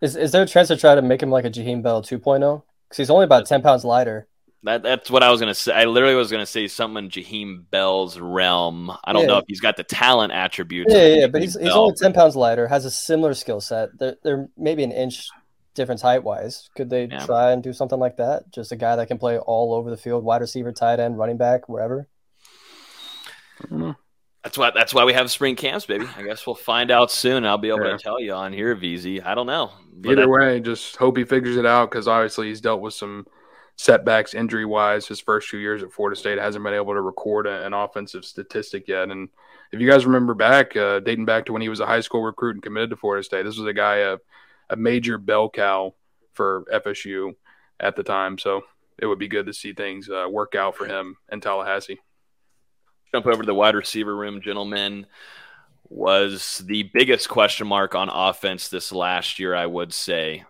Speaker 10: is is there a chance to try to make him like a Jaheim Bell 2.0? Because he's only about ten pounds lighter.
Speaker 2: That, that's what I was gonna say. I literally was gonna say something in Jaheim Bell's realm. I don't yeah. know if he's got the talent attributes.
Speaker 10: Yeah, yeah, but he's, he's only ten pounds lighter. Has a similar skill set. They're, they're maybe an inch difference height wise. Could they yeah. try and do something like that? Just a guy that can play all over the field, wide receiver, tight end, running back, wherever.
Speaker 2: That's why that's why we have spring camps, baby. I guess we'll find out soon. I'll be able yeah. to tell you on here, VZ. I don't know.
Speaker 1: But Either way, just hope he figures it out because obviously he's dealt with some setbacks injury wise. His first two years at Florida State hasn't been able to record a, an offensive statistic yet. And if you guys remember back, uh, dating back to when he was a high school recruit and committed to Florida State, this was a guy a, a major bell cow for FSU at the time. So it would be good to see things uh, work out for him in Tallahassee
Speaker 2: jump over to the wide receiver room, gentlemen, was the biggest question mark on offense this last year, I would say.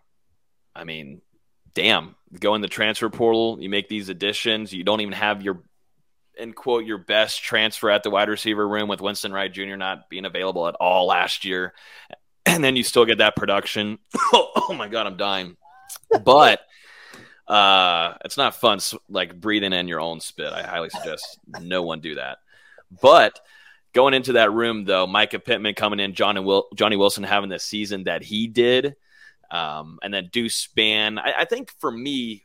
Speaker 2: I mean, damn, go in the transfer portal, you make these additions, you don't even have your end quote your best transfer at the wide receiver room with Winston Wright Jr. not being available at all last year. And then you still get that production. oh my god, I'm dying. But uh it's not fun like breathing in your own spit. I highly suggest no one do that. But going into that room, though, Mycah Pittman coming in, John and Will, Johnny Wilson having the season that he did, um, and then Deuce Spann. I, I, think for me,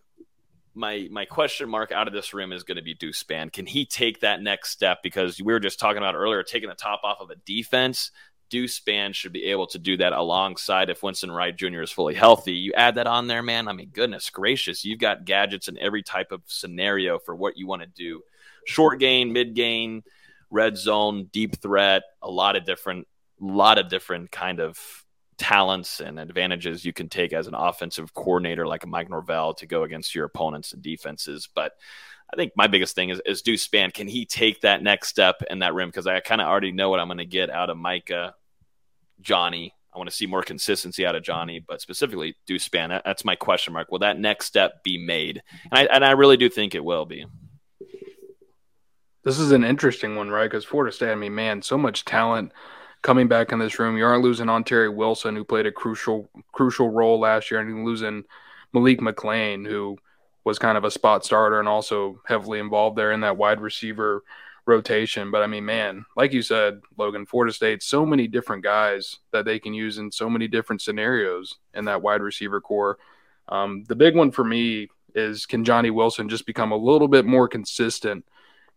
Speaker 2: my my question mark out of this room is going to be Deuce Spann. Can he take that next step? Because we were just talking about earlier, taking the top off of a defense. Deuce Spann should be able to do that alongside if Winston Wright Jr. is fully healthy. You add that on there, man. I mean, goodness gracious, you've got gadgets in every type of scenario for what you want to do. Short gain, mid gain, red zone, deep threat, a lot of different, lot of different kind of talents and advantages you can take as an offensive coordinator like Mike Norvell to go against your opponents and defenses. But I think my biggest thing is, is Deuce Spann. Can he take that next step in that rim? Because I kind of already know what I'm going to get out of Micah, Johnny. I want to see more consistency out of Johnny, but specifically Deuce Spann. That's my question mark. Will that next step be made? And I, and I really do think it will be
Speaker 1: This is an interesting one, right? Because Florida State, I mean, man, so much talent coming back in this room. You aren't losing Ontaria Wilson, who played a crucial crucial role last year, and you're losing Malik McClain, who was kind of a spot starter and also heavily involved there in that wide receiver rotation. But I mean, man, like you said, Logan, Florida State, so many different guys that they can use in so many different scenarios in that wide receiver core. Um, the big one for me is can Johnny Wilson just become a little bit more consistent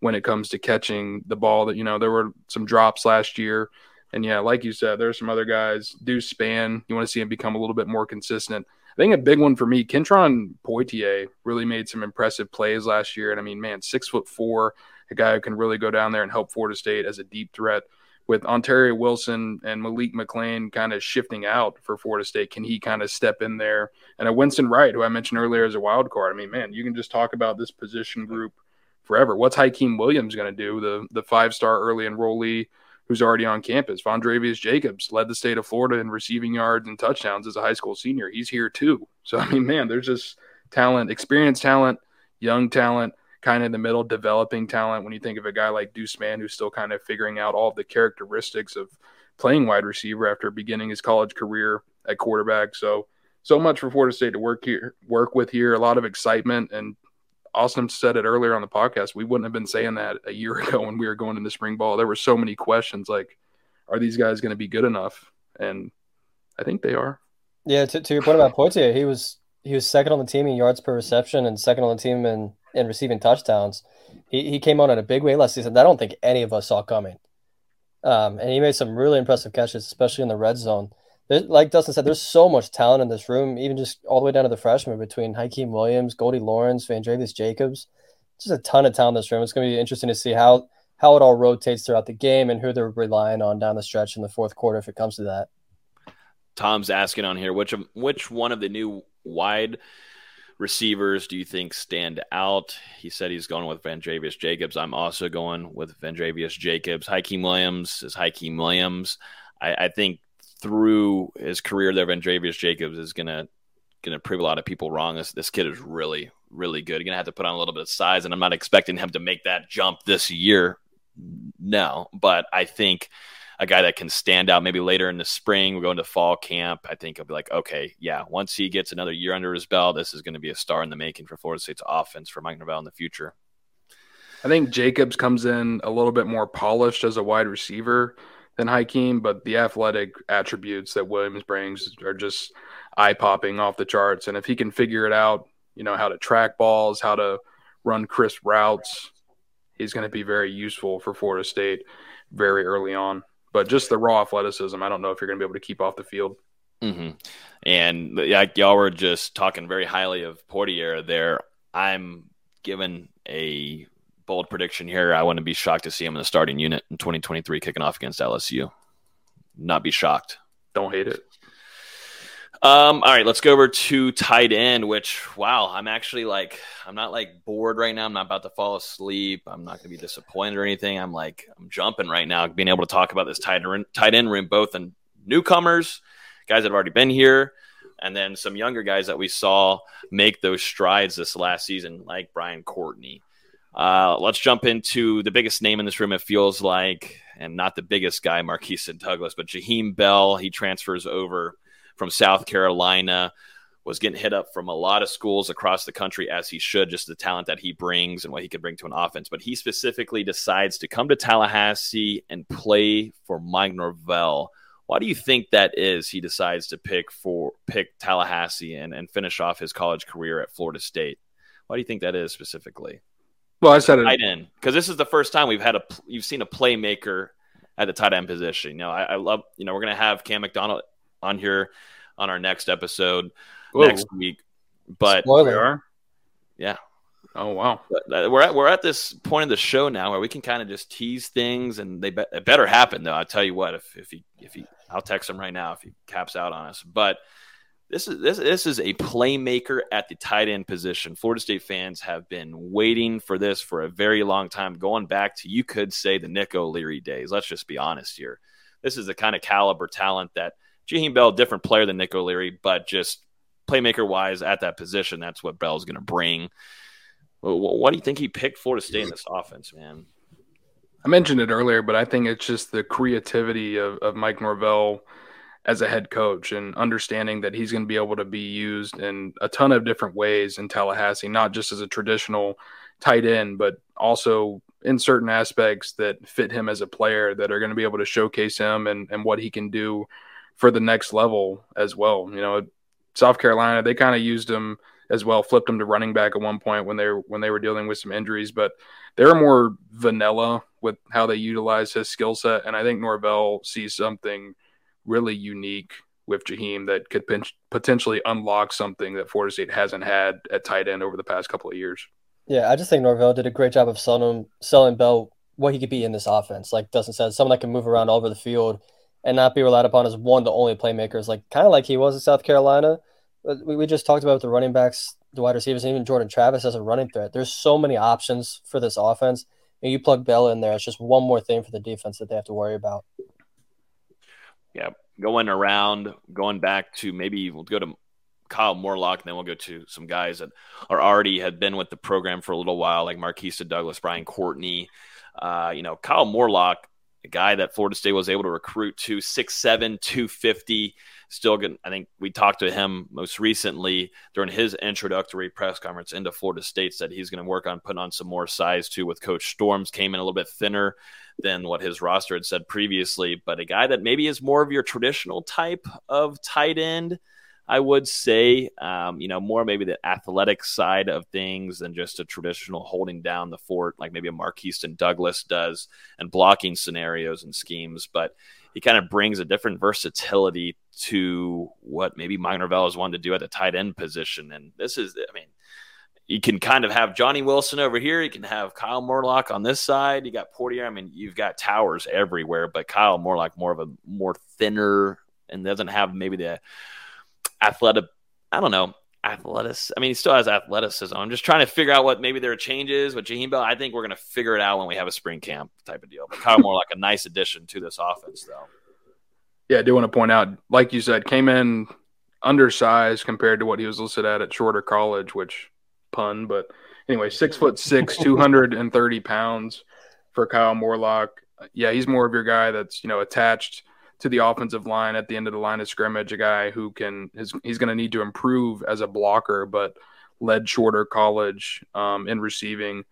Speaker 1: when it comes to catching the ball? That you know there were some drops last year, and yeah, like you said, there's some other guys. Deuce Spann. you want to see him become a little bit more consistent. I think a big one for me, Kentron Poitier really made some impressive plays last year, and I mean, man, six foot four, a guy who can really go down there and help Florida State as a deep threat with Ontaria Wilson and Malik McClain kind of shifting out for Florida State, can he kind of step in there? And a Winston Wright, who I mentioned earlier as a wild card. I mean, man, you can just talk about this position group forever. What's Hykeem Williams going to do? The the five star early enrollee who's already on campus. Vandrevius Jacobs led the state of Florida in receiving yards and touchdowns as a high school senior. He's here too. So I mean, man, there's just talent, experienced talent, young talent kind of in the middle, developing talent. When you think of a guy like Deuce Spann, who's still kind of figuring out all the characteristics of playing wide receiver after beginning his college career at quarterback. So, so much for Florida State to work here, work with here. A lot of excitement, and Austin said it earlier on the podcast. We wouldn't have been saying that a year ago when we were going into spring ball. There were so many questions like, are these guys going to be good enough? And I think they are.
Speaker 10: Yeah, to, to your point about Poitier, he was he was second on the team in yards per reception and second on the team in and receiving touchdowns. He, he came on in a big way last season I don't think any of us saw coming. Um, and he made some really impressive catches, especially in the red zone. There's, like Dustin said, there's so much talent in this room, even just all the way down to the freshmen between Hykeem Williams, Goldie Lawrence, Vandrevius Jacobs. Just a ton of talent in this room. It's going to be interesting to see how how it all rotates throughout the game and who they're relying on down the stretch in the fourth quarter if it comes to that.
Speaker 2: Tom's asking on here which which one of the new wide receivers do you think stand out? He said he's going with Vandrevius Jacobs. I'm also going with Vandrevius Jacobs. Hykeem Williams is Hykeem Williams. I, I think through his career there, Vandrevius Jacobs is gonna gonna prove a lot of people wrong. This this kid is really really good. You're gonna have to put on a little bit of size, and I'm not expecting him to make that jump this year. No, but I think a guy that can stand out maybe later in the spring. We're going to fall camp. I think I'll be like, okay, yeah, once he gets another year under his belt, this is going to be a star in the making for Florida State's offense for Mike Norvell in the future.
Speaker 1: I think Jacobs comes in a little bit more polished as a wide receiver than Hykeem, but the athletic attributes that Williams brings are just eye popping off the charts. And if he can figure it out, you know, how to track balls, how to run crisp routes, he's going to be very useful for Florida State very early on but just the raw athleticism, I don't know if you're going to be able to keep off the field.
Speaker 2: Mm-hmm. And yeah, y'all were just talking very highly of Poitier there. I'm given a bold prediction here. I wouldn't be shocked to see him in the starting unit in 2023 kicking off against LSU. Not be shocked.
Speaker 1: Don't hate it.
Speaker 2: Um, all right, let's go over to tight end, which wow, I'm actually like I'm not like bored right now. I'm not about to fall asleep. I'm not gonna be disappointed or anything. I'm like I'm jumping right now, being able to talk about this tight end tight end room, both in newcomers, guys that have already been here, and then some younger guys that we saw make those strides this last season, like Brian Courtney. Uh, let's jump into the biggest name in this room. It feels like, and not the biggest guy, Markeston Douglas, but Jaheim Bell. He transfers over from South Carolina, was getting hit up from a lot of schools across the country as he should, just the talent that he brings and what he could bring to an offense. But he specifically decides to come to Tallahassee and play for Mike Norvell. Why do you think that is? He decides to pick for pick Tallahassee and, and finish off his college career at Florida State. Why do you think that is specifically?
Speaker 1: Well, I said it
Speaker 2: tight end because this is the first time we've had a you've seen a playmaker at the tight end position. You know, I, I love you know we're gonna have Cam McDonald on here on our next episode Whoa. next week. But
Speaker 10: Spoiler.
Speaker 2: yeah.
Speaker 1: Oh wow.
Speaker 2: But uh, we're at we're at this point of the show now where we can kind of just tease things, and they be, it better happen though. I'll tell you what, if if he if he, I'll text him right now if he caps out on us. But this is this this is a playmaker at the tight end position. Florida State fans have been waiting for this for a very long time, going back to you could say the Nick O'Leary days. Let's just be honest here. This is the kind of caliber talent that Jaheim Bell, different player than Nick O'Leary, but just playmaker wise at that position, that's what Bell's going to bring. What do you think he picked Florida State in this offense, man?
Speaker 1: I mentioned it earlier, but I think it's just the creativity of, of Mike Norvell as a head coach and understanding that he's going to be able to be used in a ton of different ways in Tallahassee, not just as a traditional tight end, but also in certain aspects that fit him as a player that are going to be able to showcase him and, and what he can do for the next level as well. You know, South Carolina, they kind of used him as well, flipped him to running back at one point when they were when they were dealing with some injuries, but they're more vanilla with how they utilize his skill set. And I think Norvell sees something really unique with Jaheim that could potentially unlock something that Florida State hasn't had at tight end over the past couple of years.
Speaker 10: Yeah, I just think Norvell did a great job of selling selling Bell what he could be in this offense. Like Dustin said, someone that can move around all over the field and not be relied upon as one of the only playmakers, like kind of like he was in South Carolina. We, we just talked about the running backs, the wide receivers, even Jordan Travis as a running threat. There's so many options for this offense. And you plug Bell in there, it's just one more thing for the defense that they have to worry about.
Speaker 2: Yeah, going around, going back to maybe we'll go to Kyle Morlock, and then we'll go to some guys that are already had been with the program for a little while, like Markeston Douglas, Brian Courtney. Uh, you know, Kyle Morlock, a guy that Florida State was able to recruit to 6'7, 250. Still good. I think we talked to him most recently during his introductory press conference into Florida State, said he's going to work on putting on some more size too with Coach Storms. Came in a little bit thinner than what his roster had said previously, but a guy that maybe is more of your traditional type of tight end. I would say, um, you know, more maybe the athletic side of things than just a traditional holding down the fort like maybe a Markeston Douglas does and blocking scenarios and schemes. But he kind of brings a different versatility to what maybe Mike Norvell has wanted to do at the tight end position. And this is, I mean, you can kind of have Johnny Wilson over here. You can have Kyle Morlock on this side. You got Poitier. I mean, you've got towers everywhere, but Kyle Morlock more of a more thinner and doesn't have maybe the athletic. I don't know athleticism. I mean, he still has athleticism. I'm just trying to figure out what maybe there are changes with Jaheim Bell. I think we're going to figure it out when we have a spring camp type of deal. But Kyle Morlock a nice addition to this offense, though.
Speaker 1: Yeah, I do want to point out, like you said, came in undersized compared to what he was listed at at Shorter College, which pun, but anyway, six foot six, 230 pounds for Kyle Morlock. Yeah, he's more of your guy that's, you know, attached to the offensive line at the end of the line of scrimmage, a guy who can, his, he's going to need to improve as a blocker, but led shorter college um, in receiving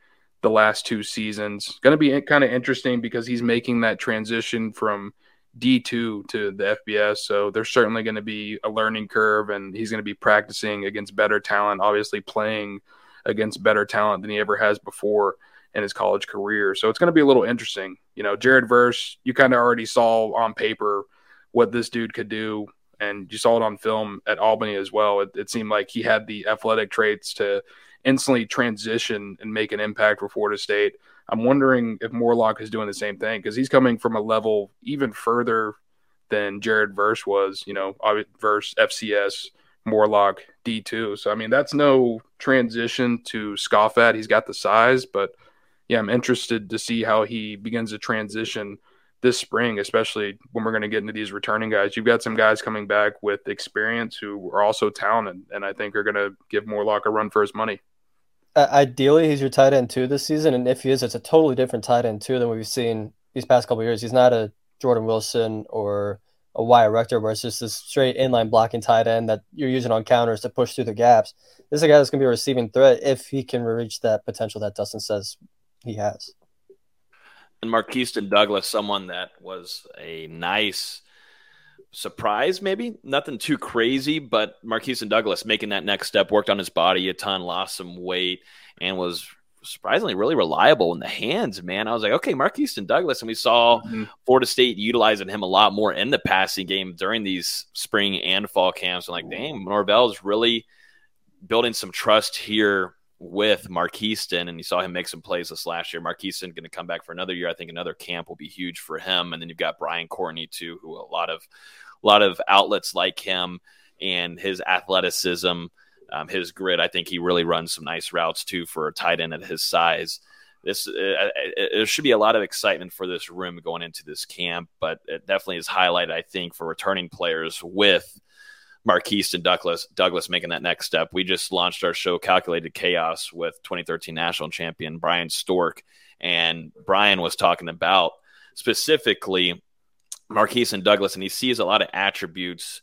Speaker 1: the last two seasons. Going to be kind of interesting because he's making that transition from D2 to the FBS. So there's certainly going to be a learning curve, and he's going to be practicing against better talent, obviously playing against better talent than he ever has before in his college career. So it's going to be a little interesting. You know, Jared Verse, you kind of already saw on paper what this dude could do, and you saw it on film at Albany as well. It, it seemed like he had the athletic traits to instantly transition and make an impact for Florida State. I'm wondering if Morlock is doing the same thing because he's coming from a level even further than Jared Verse was. You know, Verse FCS, Morlock D2. So I mean, that's no transition to scoff at. He's got the size, but yeah, I'm interested to see how he begins to transition this spring, especially when we're going to get into these returning guys. You've got some guys coming back with experience who are also talented, and I think are going to give Morlock a run for his money
Speaker 10: ideally he's your tight end two this season, and if he is, it's a totally different tight end two than we've seen these past couple years. He's not a Jordan Wilson or a Wyatt Rector, where it's just this straight inline blocking tight end that you're using on counters to push through the gaps. This is a guy that's going to be a receiving threat if he can reach that potential that Dustin says he has.
Speaker 2: And Markeston Douglas, someone that was a nice surprise, maybe nothing too crazy, but Markeston Douglas making that next step, worked on his body a ton, lost some weight, and was surprisingly really reliable in the hands, man. I was like, okay, Markeston Douglas, and we saw mm-hmm. Florida State utilizing him a lot more in the passing game during these spring and fall camps. I'm like, damn, Norvell's really building some trust here with Markeston, and you saw him make some plays this last year. Markeston going to come back for another year. I think another camp will be huge for him. And then you've got Brian Courtney too, who a lot of a lot of outlets like him and his athleticism, um, his grit. I think he really runs some nice routes too for a tight end at his size. This uh, uh there should be a lot of excitement for this room going into this camp, but it definitely is highlighted, I think, for returning players with Markeston Douglas Douglas making that next step. We just launched our show Calculated Chaos with 2013 national champion Bryan Stork And Brian was talking about specifically Markeston Douglas, and he sees a lot of attributes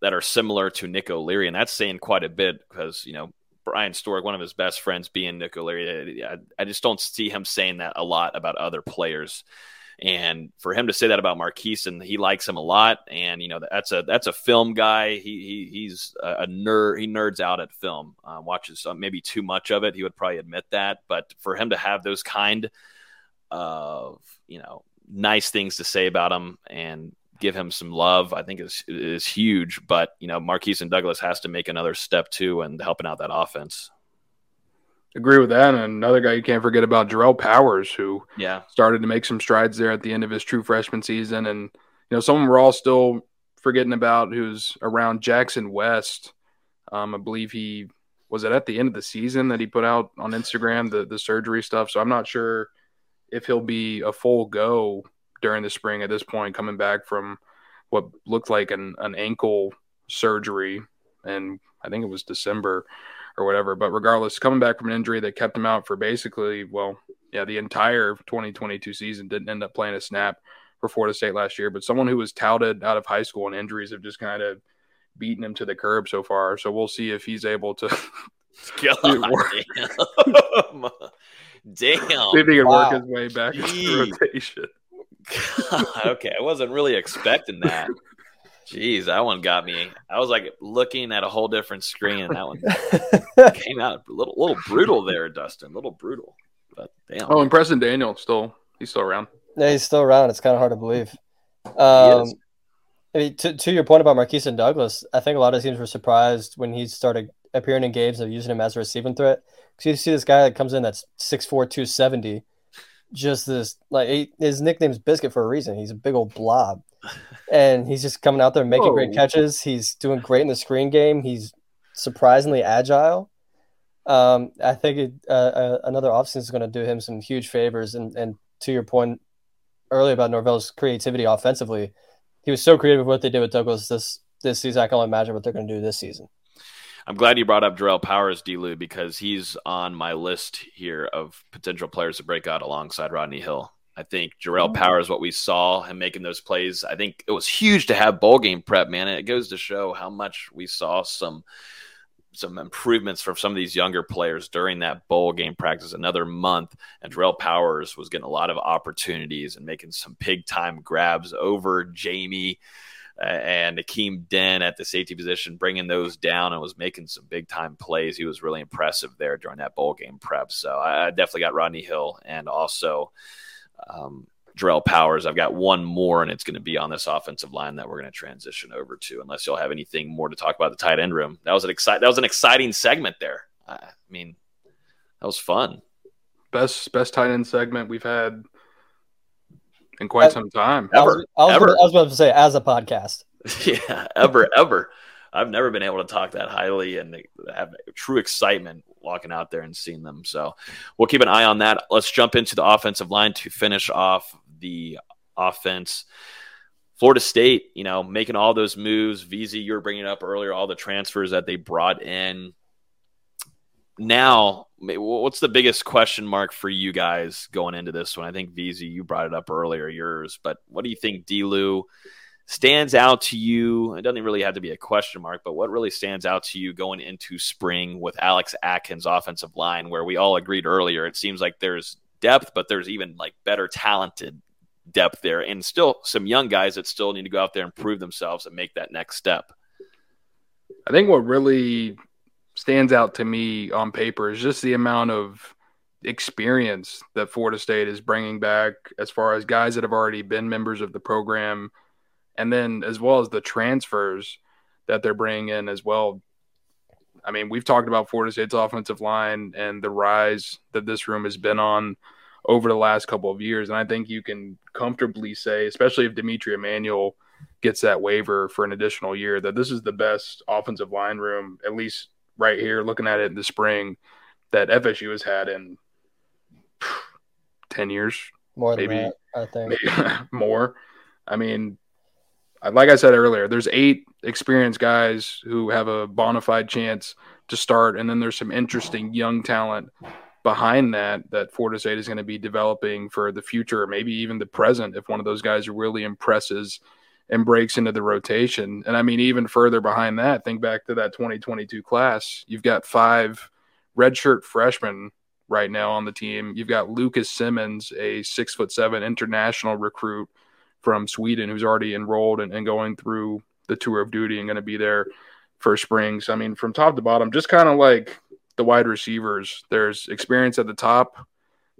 Speaker 2: that are similar to Nick O'Leary, and that's saying quite a bit because you know Bryan Stork, one of his best friends, being Nick O'Leary. I, I just don't see him saying that a lot about other players. And for him to say that about Marquise, and he likes him a lot, and you know that's a that's a film guy. He, he he's a nerd. He nerds out at film. Uh, watches uh, maybe too much of it. He would probably admit that. But for him to have those kind of you know nice things to say about him and give him some love, I think is is huge. But you know, Markeston Douglas has to make another step too and helping out that offense.
Speaker 1: Agree with that. And another guy you can't forget about Jerrale Powers, who
Speaker 2: yeah
Speaker 1: started to make some strides there at the end of his true freshman season. And you know, someone we're all still forgetting about who's around Jackson West. Um, I believe he was it at the end of the season that he put out on Instagram the the surgery stuff. So I'm not sure if he'll be a full go during the spring at this point, coming back from what looked like an, an ankle surgery. And I think it was December or whatever. But regardless, coming back from an injury that kept him out for basically, well, yeah, the entire 2022 season didn't end up playing a snap for Florida State last year. But someone who was touted out of high school and injuries have just kind of beaten him to the curb so far. So we'll see if he's able to.
Speaker 2: God, damn. damn.
Speaker 1: See if he can wow. work his way back into rotation.
Speaker 2: okay, I wasn't really expecting that. Jeez, that one got me. I was like looking at a whole different screen, and that one came out a little, little brutal there, Dustin. A little brutal, but damn.
Speaker 1: Oh, and Preston Daniel still he's still around.
Speaker 10: Yeah, he's still around. It's kind of hard to believe. Um, I mean, to, to your point about Markeston Douglas, I think a lot of teams were surprised when he started appearing in games of using him as a receiving threat. Because you see this guy that comes in that's 6'4", 270, just this like he, his nickname's Biscuit for a reason. He's a big old blob, and he's just coming out there making great catches. He's doing great in the screen game. He's surprisingly agile. Um, I think it, uh, uh, another offseason is going to do him some huge favors. And, and to your point earlier about Norvell's creativity offensively, he was so creative with what they did with Douglas this this season. I can only imagine what they're going to do this season.
Speaker 2: I'm glad you brought up Jerrale Powers, Delu, because he's on my list here of potential players to break out alongside Rodney Hill. I think Jerrale oh. Powers, what we saw him making those plays, I think it was huge to have bowl game prep, man. And it goes to show how much we saw some some improvements from some of these younger players during that bowl game practice another month and Jerrale Powers was getting a lot of opportunities and making some big time grabs over Jammie and Akeem Dent at the safety position, bringing those down and was making some big time plays. He was really impressive there during that bowl game prep. So I definitely got Rodney Hill and also um, Jerrale Powers. I've got one more, and it's going to be on this offensive line that we're going to transition over to. Unless y'all have anything more to talk about the tight end room, that was an exciting that was an exciting segment there. I mean, that was fun.
Speaker 1: Best best tight end segment we've had in quite some time.
Speaker 2: Ever, I
Speaker 10: was, I was,
Speaker 2: ever.
Speaker 10: I was about to say as a podcast.
Speaker 2: yeah, ever, ever. I've never been able to talk that highly and have true excitement walking out there and seeing them. So we'll keep an eye on that. Let's jump into the offensive line to finish off the offense. Florida State, you know, making all those moves. VZ, you were bringing up earlier, all the transfers that they brought in now, what's the biggest question mark for you guys going into this one? I think VZ, you brought it up earlier, yours, but what do you think, Delu, stands out to you? It doesn't really have to be a question mark, but what really stands out to you going into spring with Alex Atkins' offensive line, where we all agreed earlier, it seems like there's depth, but there's even like better talented depth there, and still some young guys that still need to go out there and prove themselves and make that next step.
Speaker 1: I think what really stands out to me on paper is just the amount of experience that Florida State is bringing back as far as guys that have already been members of the program and then as well as the transfers that they're bringing in as well. I mean, we've talked about Florida State's offensive line and the rise that this room has been on over the last couple of years. And I think you can comfortably say, especially if D'Mitri Emmanuel gets that waiver for an additional year, that this is the best offensive line room, at least right here, looking at it in the spring, that FSU has had in ten years,
Speaker 10: more maybe, that, I think,
Speaker 1: maybe more. I mean, Uh, like I said earlier, there's eight experienced guys who have a bona fide chance to start, and then there's some interesting young talent behind that that Florida State is going to be developing for the future, or maybe even the present, if one of those guys really impresses and breaks into the rotation. And I mean, even further behind that, think back to that 2022 class. You've got five redshirt freshmen right now on the team. You've got Lucas Simmons, a six foot seven international recruit from Sweden, who's already enrolled and, and going through the tour of duty and going to be there for spring. So, I mean, from top to bottom, just kind of like the wide receivers, there's experience at the top,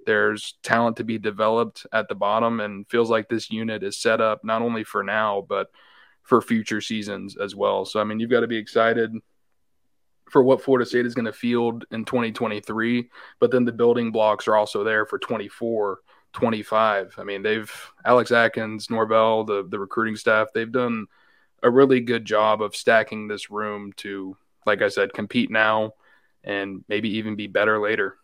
Speaker 1: there's talent to be developed at the bottom, and feels like this unit is set up not only for now, but for future seasons as well. So, I mean, you've got to be excited for what Florida State is going to field in 2023, but then the building blocks are also there for 24, 25. I mean, they've Alex Atkins, Norvell, the the recruiting staff, they've done a really good job of stacking this room to, like I said, compete now and maybe even be better later.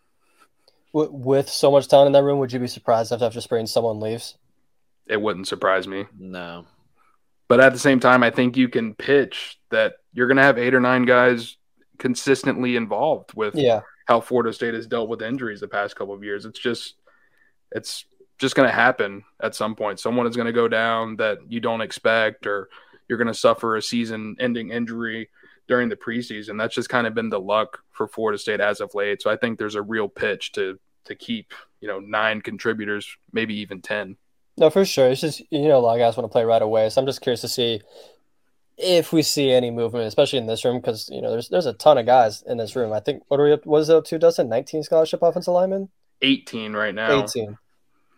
Speaker 10: With so much talent in that room, would you be surprised if after spring someone leaves?
Speaker 1: It wouldn't surprise me.
Speaker 2: No.
Speaker 1: But at the same time, I think you can pitch that you're going to have eight or nine guys consistently involved with
Speaker 10: yeah.
Speaker 1: how Florida State has dealt with injuries the past couple of years. It's just it's just going to happen at some point. Someone is going to go down that you don't expect, or you're going to suffer a season-ending injury during the preseason. That's just kind of been the luck for Florida State as of late. So I think there's a real pitch to to keep you know nine contributors, maybe even ten.
Speaker 10: No, for sure. It's just you know a lot of guys want to play right away, so I'm just curious to see if we see any movement, especially in this room, because you know there's there's a ton of guys in this room. I think what are we? What is it up to? Dustin, 19 scholarship offensive linemen.
Speaker 1: 18 right now.
Speaker 10: 18.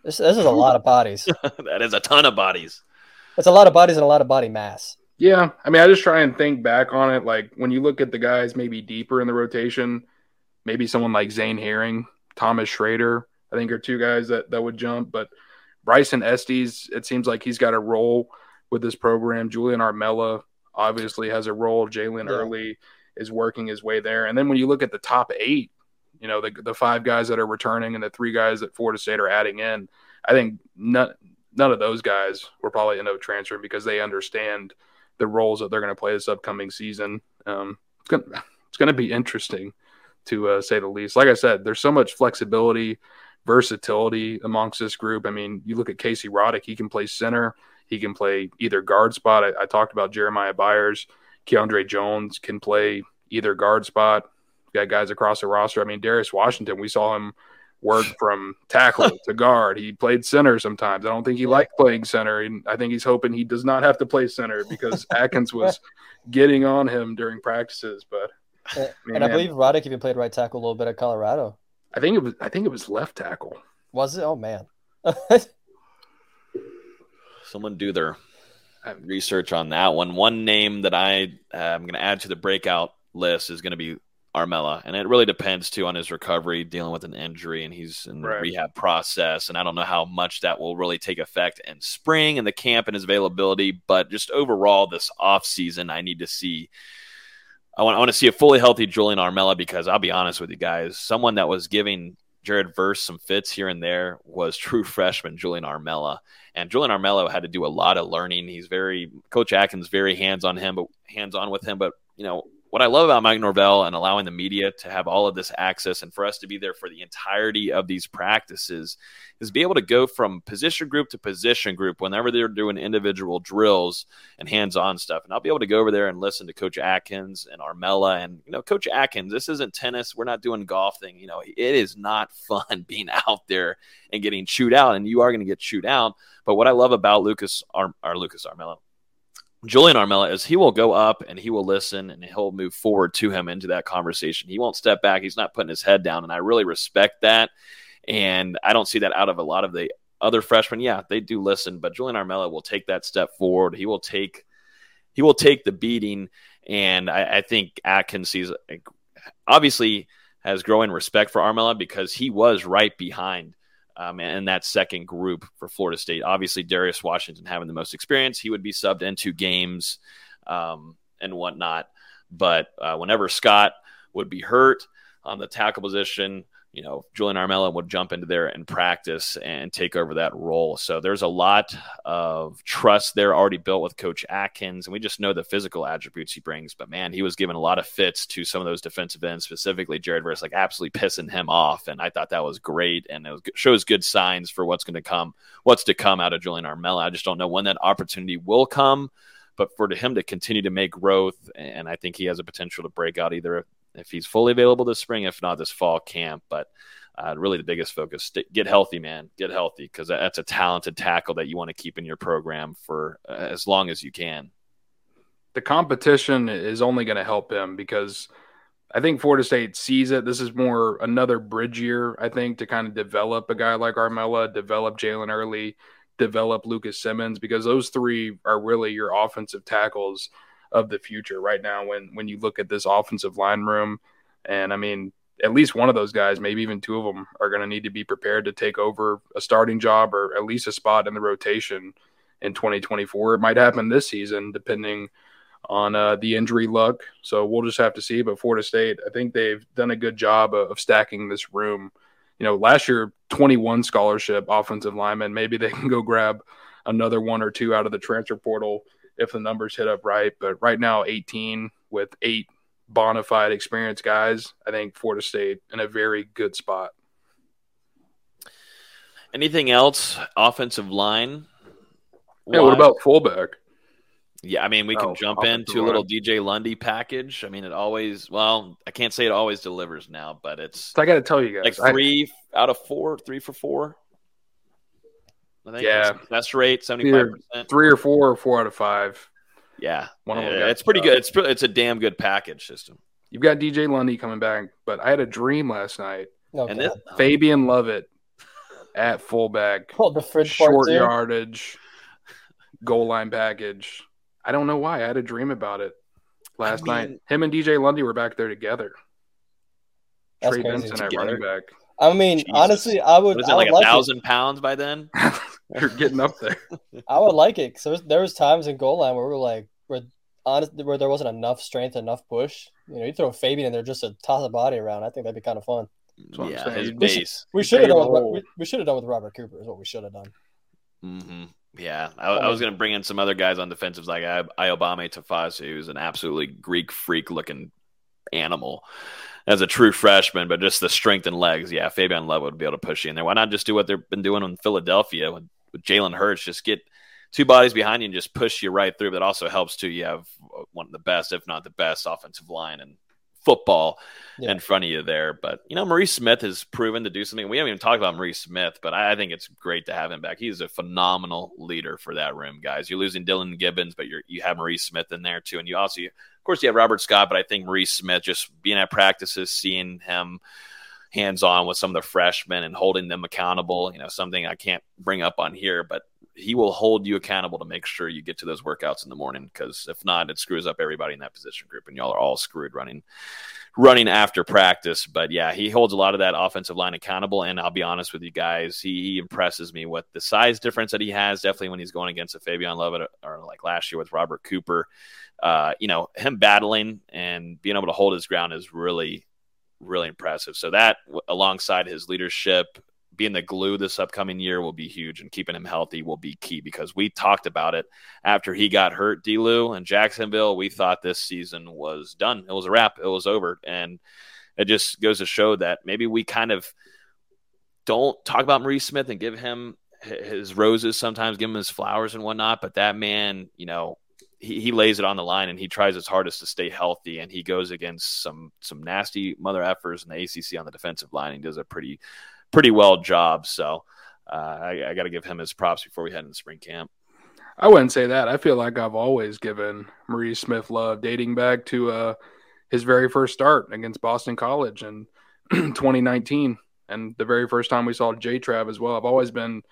Speaker 10: This, this is a lot of bodies.
Speaker 2: that is a ton of bodies.
Speaker 10: It's a lot of bodies and a lot of body mass.
Speaker 1: Yeah, I mean, I just try and think back on it. Like when you look at the guys maybe deeper in the rotation, maybe someone like Zane Herring, Thomas Shrader, I think are two guys that that would jump. But Bryson Estes, it seems like he's got a role with this program. Julian Armella obviously has a role. Jalen yeah. Early is working his way there. And then when you look at the top eight, you know, the, the five guys that are returning and the three guys that Florida State are adding in, I think none, none of those guys will probably end up transferring because they understand the roles that they're going to play this upcoming season. Um, it's going it's going to be interesting to uh, say the least. Like I said, there's so much flexibility, versatility amongst this group. I mean, you look at Casey Roddick, he can play center. He can play either guard spot. I, I talked about Jeremiah Byers. Keandre Jones can play either guard spot. Got guys across the roster. I mean, Darius Washington, we saw him work from tackle to guard. He played center sometimes. I don't think he liked playing center. And I think he's hoping he does not have to play center because Atkins was getting on him during practices. But
Speaker 10: and, man, and I believe Roddick even played right tackle a little bit at Colorado.
Speaker 1: I think it was I think it was left tackle.
Speaker 10: Was it? Oh man.
Speaker 2: Someone do their research on that one. One name that I uh, am going to add to the breakout list is going to be Armella, and it really depends too on his recovery, dealing with an injury, and he's in the right. rehab process. And I don't know how much that will really take effect in spring and the camp and his availability, but just overall this off season, I need to see. I want, I want to see a fully healthy Julian Armella because I'll be honest with you guys, someone that was giving Jared Verse some fits here and there was true freshman Julian Armella. And Julian Armella had to do a lot of learning. He's very Coach Atkins very hands on him, but hands on with him. But you know, what I love about Mike Norvell and allowing the media to have all of this access and for us to be there for the entirety of these practices is be able to go from position group to position group whenever they're doing individual drills and hands-on stuff. And I'll be able to go over there and listen to Coach Atkins and Armella and you know Coach Atkins. This isn't tennis. We're not doing golf thing. You know, it is not fun being out there and getting chewed out, and you are going to get chewed out. But what I love about Lucas Ar- or Lucas Armella Julian Armella is he will go up and he will listen and he'll move forward to him into that conversation. He won't step back. He's not putting his head down. And I really respect that. And I don't see that out of a lot of the other freshmen. Yeah, they do listen, but Julian Armella will take that step forward. He will take he will take the beating. And I, I think Atkins sees obviously has growing respect for Armella because he was right behind um, and that second group for Florida State. Obviously, Darius Washington having the most experience, he would be subbed into games um, and whatnot. But uh, whenever Scott would be hurt on the tackle position, you know, Julian Armella would jump into there and practice and take over that role. So there's a lot of trust there already built with Coach Atkins, and we just know the physical attributes he brings. But man, he was given a lot of fits to some of those defensive ends, specifically Jared Verse, like absolutely pissing him off. And I thought that was great, and it was, shows good signs for what's going to come, what's to come out of Julian Armella. I just don't know when that opportunity will come but for him to continue to make growth, and I think he has a potential to break out either if he's fully available this spring, if not this fall camp. But uh, really, the biggest focus: get healthy, man. Get healthy because that's a talented tackle that you want to keep in your program for uh, as long as you can.
Speaker 1: The competition is only going to help him because I think Florida State sees it. This is more another bridge year, I think, to kind of develop a guy like Armella, develop Jalen Early, develop Lucas Simmons, because those three are really your offensive tackles of the future right now when when you look at this offensive line room. And I mean, at least one of those guys, maybe even two of them, are going to need to be prepared to take over a starting job or at least a spot in the rotation in 2024. It might happen this season, depending on uh, the injury luck. So we'll just have to see. But Florida State, I think they've done a good job of, of stacking this room. You know, last year, 21 scholarship offensive linemen. Maybe they can go grab another one or two out of the transfer portal if the numbers hit up right. But right now, 18 with eight bona fide experienced guys, I think Florida State in a very good spot.
Speaker 2: Anything else? Offensive line?
Speaker 1: Yeah, what about fullback?
Speaker 2: Yeah, I mean, we can oh, jump into a little DJ Lundy package. I mean, it always, well, I can't say it always delivers now, but it's.
Speaker 1: I got to tell you guys.
Speaker 2: Like three I, out of four, three for four.
Speaker 1: I think yeah,
Speaker 2: best rate seventy five percent.
Speaker 1: Three or four, or four out of five.
Speaker 2: Yeah, one of them. Yeah, it's pretty good. It's it's a damn good package system.
Speaker 1: You've got DJ Lundy coming back, but I had a dream last night.
Speaker 10: Okay. And this,
Speaker 1: Fabian Lovett at fullback,
Speaker 10: oh, the fridge
Speaker 1: short yardage, goal line package. I don't know why. I had a dream about it last I mean, night. Him and DJ Lundy were back there together. Trey Benson at running back.
Speaker 10: I mean, Jesus. honestly, I would.
Speaker 2: Was
Speaker 10: it
Speaker 2: like
Speaker 10: a like
Speaker 2: thousand it. pounds by then?
Speaker 1: You're getting up there.
Speaker 10: I would like it because there was, times in goal line where we were like, where honest, where there wasn't enough strength, enough push. You know, you throw Fabian in there just to toss a body around. I think that'd be kind of fun.
Speaker 2: Yeah, his base.
Speaker 10: We should have done. With, we, we should have done with Robert Cooper. Is what we should have done.
Speaker 2: Mm-hmm. Yeah, I, I was going to bring in some other guys on defensives like I, Iobame Tafasi, who's an absolutely Greek freak looking animal as a true freshman, but just the strength and legs. Yeah, Fabian Love would be able to push you in there. Why not just do what they've been doing in Philadelphia with, with Jalen Hurts? Just get two bodies behind you and just push you right through. But also helps too. You have one of the best, if not the best, offensive line and football yeah. in front of you there. But you know, Maurice Smith has proven to do something. We haven't even talked about Maurice Smith, but I, I think it's great to have him back. He's a phenomenal leader for that room, guys. You're losing Dillan Gibbons, but you're you have Maurice Smith in there too, and you also, of course, you have Robert Scott, but I think Maurice Smith just being at practices, seeing him hands on with some of the freshmen and holding them accountable. You know, something I can't bring up on here, but he will hold you accountable to make sure you get to those workouts in the morning because if not it screws up everybody in that position group and y'all are all screwed running running after practice but yeah he holds a lot of that offensive line accountable and i'll be honest with you guys he, he impresses me with the size difference that he has definitely when he's going against a fabian lovett or like last year with robert cooper uh, you know him battling and being able to hold his ground is really really impressive so that alongside his leadership being the glue this upcoming year will be huge, and keeping him healthy will be key because we talked about it after he got hurt. Delu and Jacksonville, we thought this season was done. It was a wrap. It was over, and it just goes to show that maybe we kind of don't talk about Maurice Smith and give him his roses sometimes, give him his flowers and whatnot. But that man, you know, he, he lays it on the line and he tries his hardest to stay healthy and he goes against some some nasty mother effers in the ACC on the defensive line. He does a pretty pretty well job. So uh, I, I got to give him his props before we head into spring camp.
Speaker 1: I wouldn't say that. I feel like I've always given Maurice Smith love, dating back to uh, his very first start against Boston College in 2019, and the very first time we saw J Trav as well. I've always been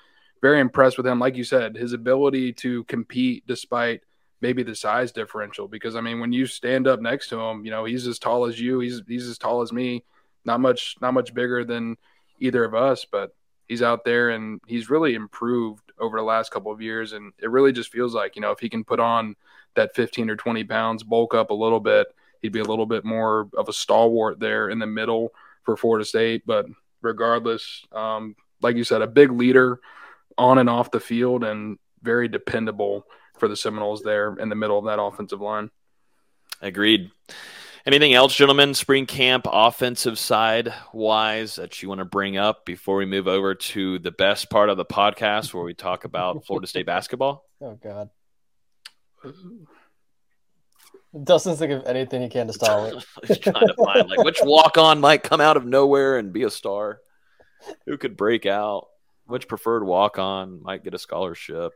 Speaker 1: very impressed with him. Like you said, his ability to compete despite maybe the size differential. Because I mean, when you stand up next to him, you know he's as tall as you. He's he's as tall as me. Not much, not much bigger than either of us, but he's out there and he's really improved over the last couple of years. And it really just feels like, you know, if he can put on that 15 or 20 pounds, bulk up a little bit, he'd be a little bit more of a stalwart there in the middle for Florida State. But regardless. Um, like you said, a big leader on and off the field and very dependable for the Seminoles there in the middle of that offensive line.
Speaker 2: Agreed. Anything else, gentlemen, spring camp offensive side wise that you want to bring up before we move over to the best part of the podcast where we talk about Florida State basketball?
Speaker 10: Oh, God. Dustin's think of anything he can to stall it.
Speaker 2: He's trying to find like which walk on might come out of nowhere and be a star. Who could break out? Which preferred walk on might get a scholarship?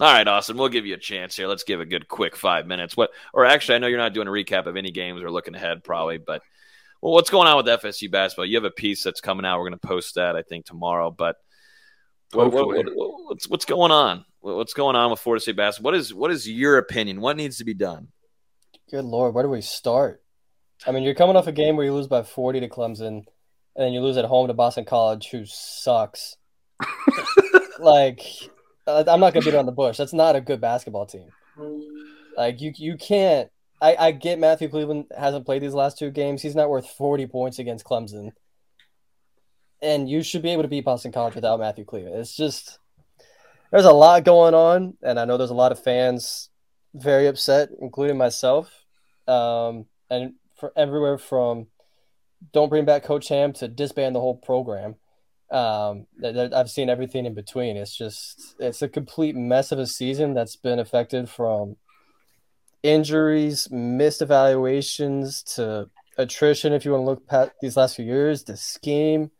Speaker 2: All right, Austin, we'll give you a chance here. Let's give a good quick five minutes. What or actually I know you're not doing a recap of any games or looking ahead probably, but well, what's going on with FSU basketball? You have a piece that's coming out. We're going to post that I think tomorrow, but what, what, what, what's what's going on? What's going on with Florida State basketball? What is what is your opinion? What needs to be done?
Speaker 10: Good lord, where do we start? I mean, you're coming off a game where you lose by 40 to Clemson, and then you lose at home to Boston College, who sucks. like, I'm not gonna beat around the bush. That's not a good basketball team. Like, you you can't. I, I get Matthew Cleveland hasn't played these last two games. He's not worth 40 points against Clemson, and you should be able to beat Boston College without Matthew Cleveland. It's just there's a lot going on, and I know there's a lot of fans very upset, including myself um, and for everywhere from don't bring back Coach Ham to disband the whole program. Um, I've seen everything in between. It's just it's a complete mess of a season that's been affected from injuries, missed evaluations to attrition. If you want to look at these last few years, the scheme,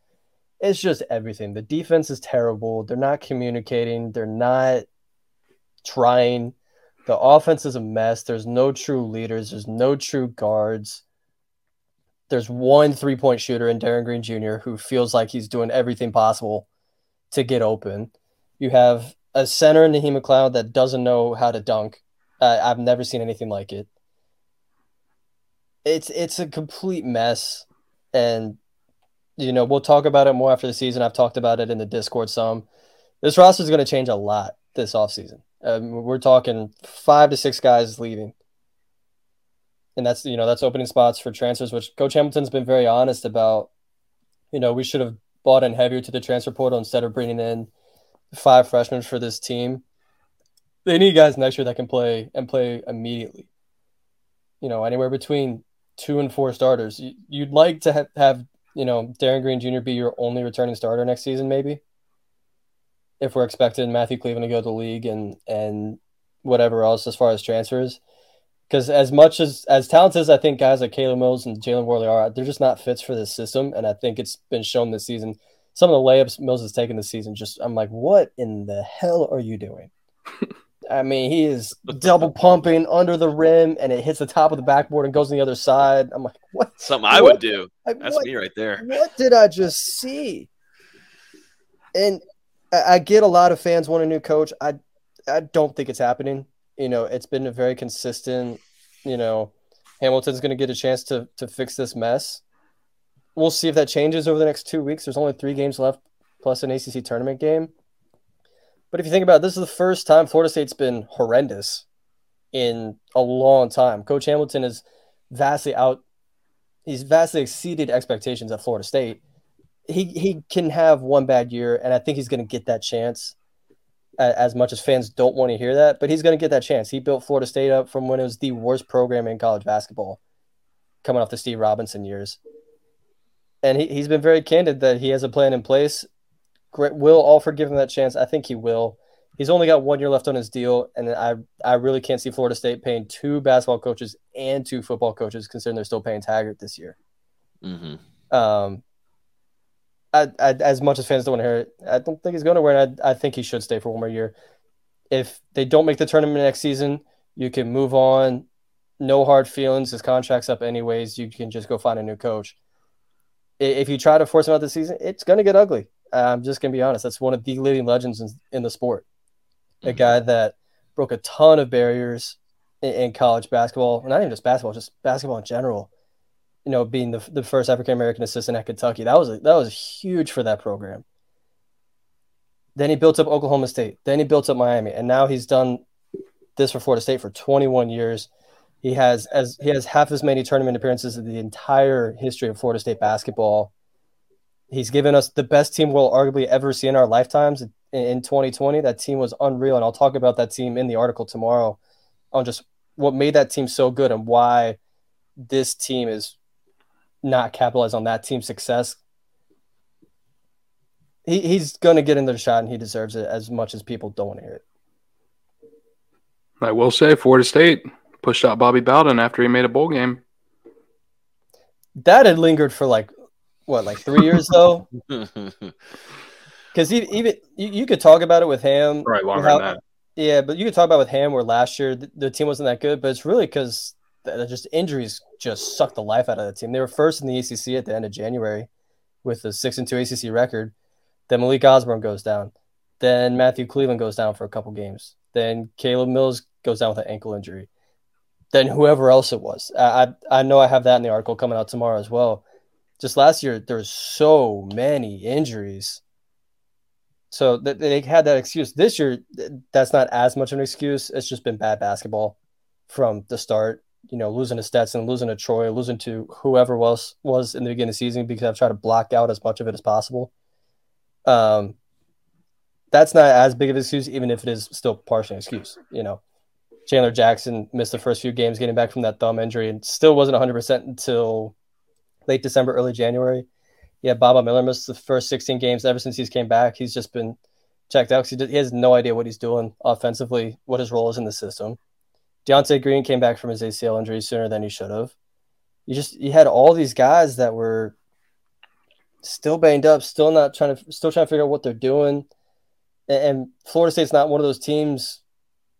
Speaker 10: it's just everything. The defense is terrible. They're not communicating. They're not trying. The offense is a mess. There's no true leaders. There's no true guards. There's one three point shooter in Darin Green Jr. who feels like he's doing everything possible to get open. You have a center in Naheem McLeod that doesn't know how to dunk. Uh, I've never seen anything like it. It's it's a complete mess, and you know we'll talk about it more after the season. I've talked about it in the Discord some. This roster is going to change a lot this offseason. Um, we're talking five to six guys leaving, and that's you know that's opening spots for transfers. Which Coach Hamilton's been very honest about. You know, we should have bought in heavier to the transfer portal instead of bringing in five freshmen for this team. They need guys next year that can play and play immediately. You know, anywhere between two and four starters. You'd like to have, have you know Darin Green Jr. be your only returning starter next season, maybe if we're expecting Matthew Cleveland to go to the league and and whatever else as far as transfers. Because as much as as talented as I think guys like Caleb Mills and Jalen Warley are, they're just not fits for this system. And I think it's been shown this season. Some of the layups Mills has taken this season, just I'm like, what in the hell are you doing? I mean, he is double pumping under the rim, and it hits the top of the backboard and goes on the other side. I'm like, what?
Speaker 2: Something I
Speaker 10: what?
Speaker 2: would do. That's
Speaker 10: what,
Speaker 2: me right there.
Speaker 10: What did I just see? And I get a lot of fans want a new coach. I I don't think it's happening. You know, it's been a very consistent. You know, Hamilton's going to get a chance to to fix this mess. We'll see if that changes over the next two weeks. There's only three games left, plus an ACC tournament game. But if you think about it, this is the first time Florida State's been horrendous in a long time. Coach Hamilton is vastly out. He's vastly exceeded expectations at Florida State he he can have one bad year, and I think he's going to get that chance. As much as fans don't want to hear that, but he's going to get that chance. He built Florida State up from when it was the worst program in college basketball, coming off the Steve Robinson years. And he, he's been very candid that he has a plan in place. Will Alford give him that chance? I think he will. He's only got one year left on his deal, and I I really can't see Florida State paying two basketball coaches and two football coaches, considering they're still paying Taggart this year.
Speaker 2: Mm-hmm.
Speaker 10: Um, I, I, as much as fans don't want to hear it, I don't think he's going to win. I, I think he should stay for one more year. If they don't make the tournament next season, you can move on. No hard feelings. His contract's up anyways. You can just go find a new coach. If you try to force him out this season, it's going to get ugly. I'm just going to be honest. That's one of the leading legends in, in the sport. A
Speaker 2: Mm-hmm.
Speaker 10: guy that broke a ton of barriers in, in college basketball, not even just basketball, just basketball in general you know, being the, the first African American assistant at Kentucky. That was a, that was huge for that program. Then he built up Oklahoma State. Then he built up Miami, and now he's done this for Florida State for 21 years. He has as he has half as many tournament appearances in the entire history of Florida State basketball. He's given us the best team we'll arguably ever see in our lifetimes in, in 2020. That team was unreal, and I'll talk about that team in the article tomorrow on just what made that team so good and why this team is not capitalize on that team's success. He, he's going to get in the shot, and he deserves it as much as people don't want to hear it.
Speaker 1: I will say, Florida State pushed out Bobby Bowden after he made a bowl game.
Speaker 10: That had lingered for like what, like three years though. Because even you, you, could talk about it with Ham,
Speaker 1: right? Longer how, than that.
Speaker 10: Yeah, but you could talk about with Ham where last year the, the team wasn't that good, but it's really because just injuries just sucked the life out of the team. They were first in the ACC at the end of January with a six and two ACC record. Then Malik Osborne goes down. Then Matthew Cleveland goes down for a couple games. Then Caleb Mills goes down with an ankle injury. Then whoever else it was. I, I, know I have that in the article coming out tomorrow as well. Just last year, there there's so many injuries. So th- they had that excuse. This year, that's not as much of an excuse. It's just been bad basketball from the start. You know, losing to Stetson, losing to Troy, losing to whoever else was in the beginning of the season because I've tried to block out as much of it as possible. Um, that's not as big of an excuse, even if it is still partially an excuse. You know, Chandler Jackson missed the first few games getting back from that thumb injury and still wasn't 100% until late December, early January. Yeah, Baba Miller missed the first 16 games ever since he's came back. He's just been checked out he, he, has no idea what he's doing offensively, what his role is in the system. De'Ante Green came back from his ACL injury sooner than he should have. You just you had all these guys that were still banged up, still not trying to still trying to figure out what they're doing. And Florida State's not one of those teams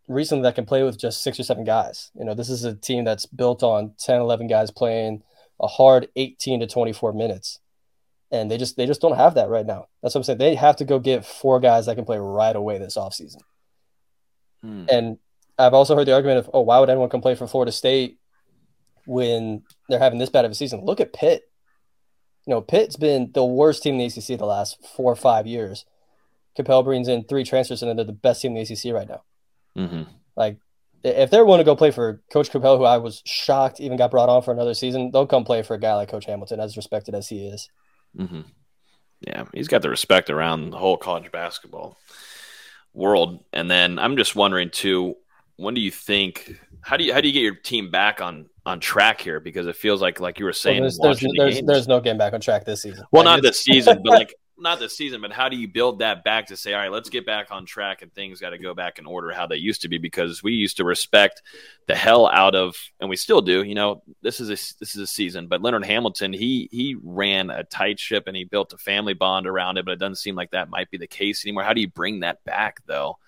Speaker 10: recently that can play with just six or seven guys. You know, this is a team that's built on 10, 11 guys playing a hard 18 to 24 minutes. And they just they just don't have that right now. That's what I'm saying. They have to go get four guys that can play right away this offseason. Hmm. And I've also heard the argument of, oh, why would anyone come play for Florida State when they're having this bad of a season? Look at Pitt. You know, Pitt's been the worst team in the ACC the last four or five years. Capel brings in three transfers, and they're the best team in the ACC right now.
Speaker 2: Mm-hmm.
Speaker 10: Like, if they're willing to go play for Coach Capel, who I was shocked even got brought on for another season, they'll come play for a guy like Coach Hamilton, as respected as he is.
Speaker 2: Mm-hmm. Yeah, he's got the respect around the whole college basketball world. And then I'm just wondering too, when do you think? How do you how do you get your team back on on track here? Because it feels like like you were saying,
Speaker 10: well, there's, there's, the there's, there's, no getting back on track this season.
Speaker 2: Well, like, not this season, but like not this season, but how do you build that back to say, all right, let's get back on track and things got to go back in order how they used to be because we used to respect the hell out of, and we still do. You know, this is a this is a season, but Leonard Hamilton he he ran a tight ship and he built a family bond around it, but it doesn't seem like that might be the case anymore. How do you bring that back though?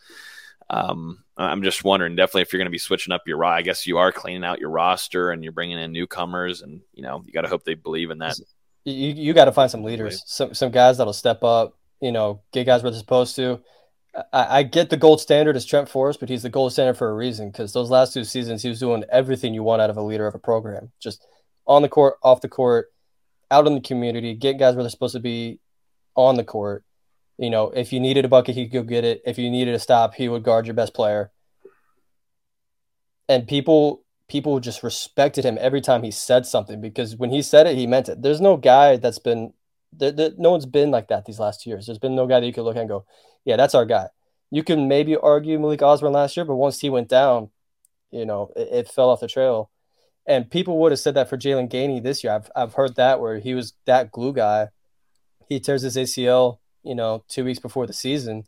Speaker 2: Um, I'm just wondering, definitely, if you're going to be switching up your, I guess you are cleaning out your roster and you're bringing in newcomers, and you know you got to hope they believe in that
Speaker 10: you you got to find some leaders, some some guys that'll step up. You know, get guys where they're supposed to. I, I get the gold standard is Trent Forrest, but he's the gold standard for a reason because those last two seasons he was doing everything you want out of a leader of a program, just on the court, off the court, out in the community, get guys where they're supposed to be on the court. You know, if you needed a bucket, he could go get it. If you needed a stop, he would guard your best player. And people people just respected him every time he said something because when he said it, he meant it. There's no guy that's been there, there, no one's been like that these last two years. There's been no guy that you could look at and go, yeah, that's our guy. You can maybe argue Malik Osborne last year, but once he went down, you know, it, it fell off the trail. And people would have said that for Jaylan Gainey this year. I've I've heard that where he was that glue guy. He tears his ACL, you know, two weeks before the season,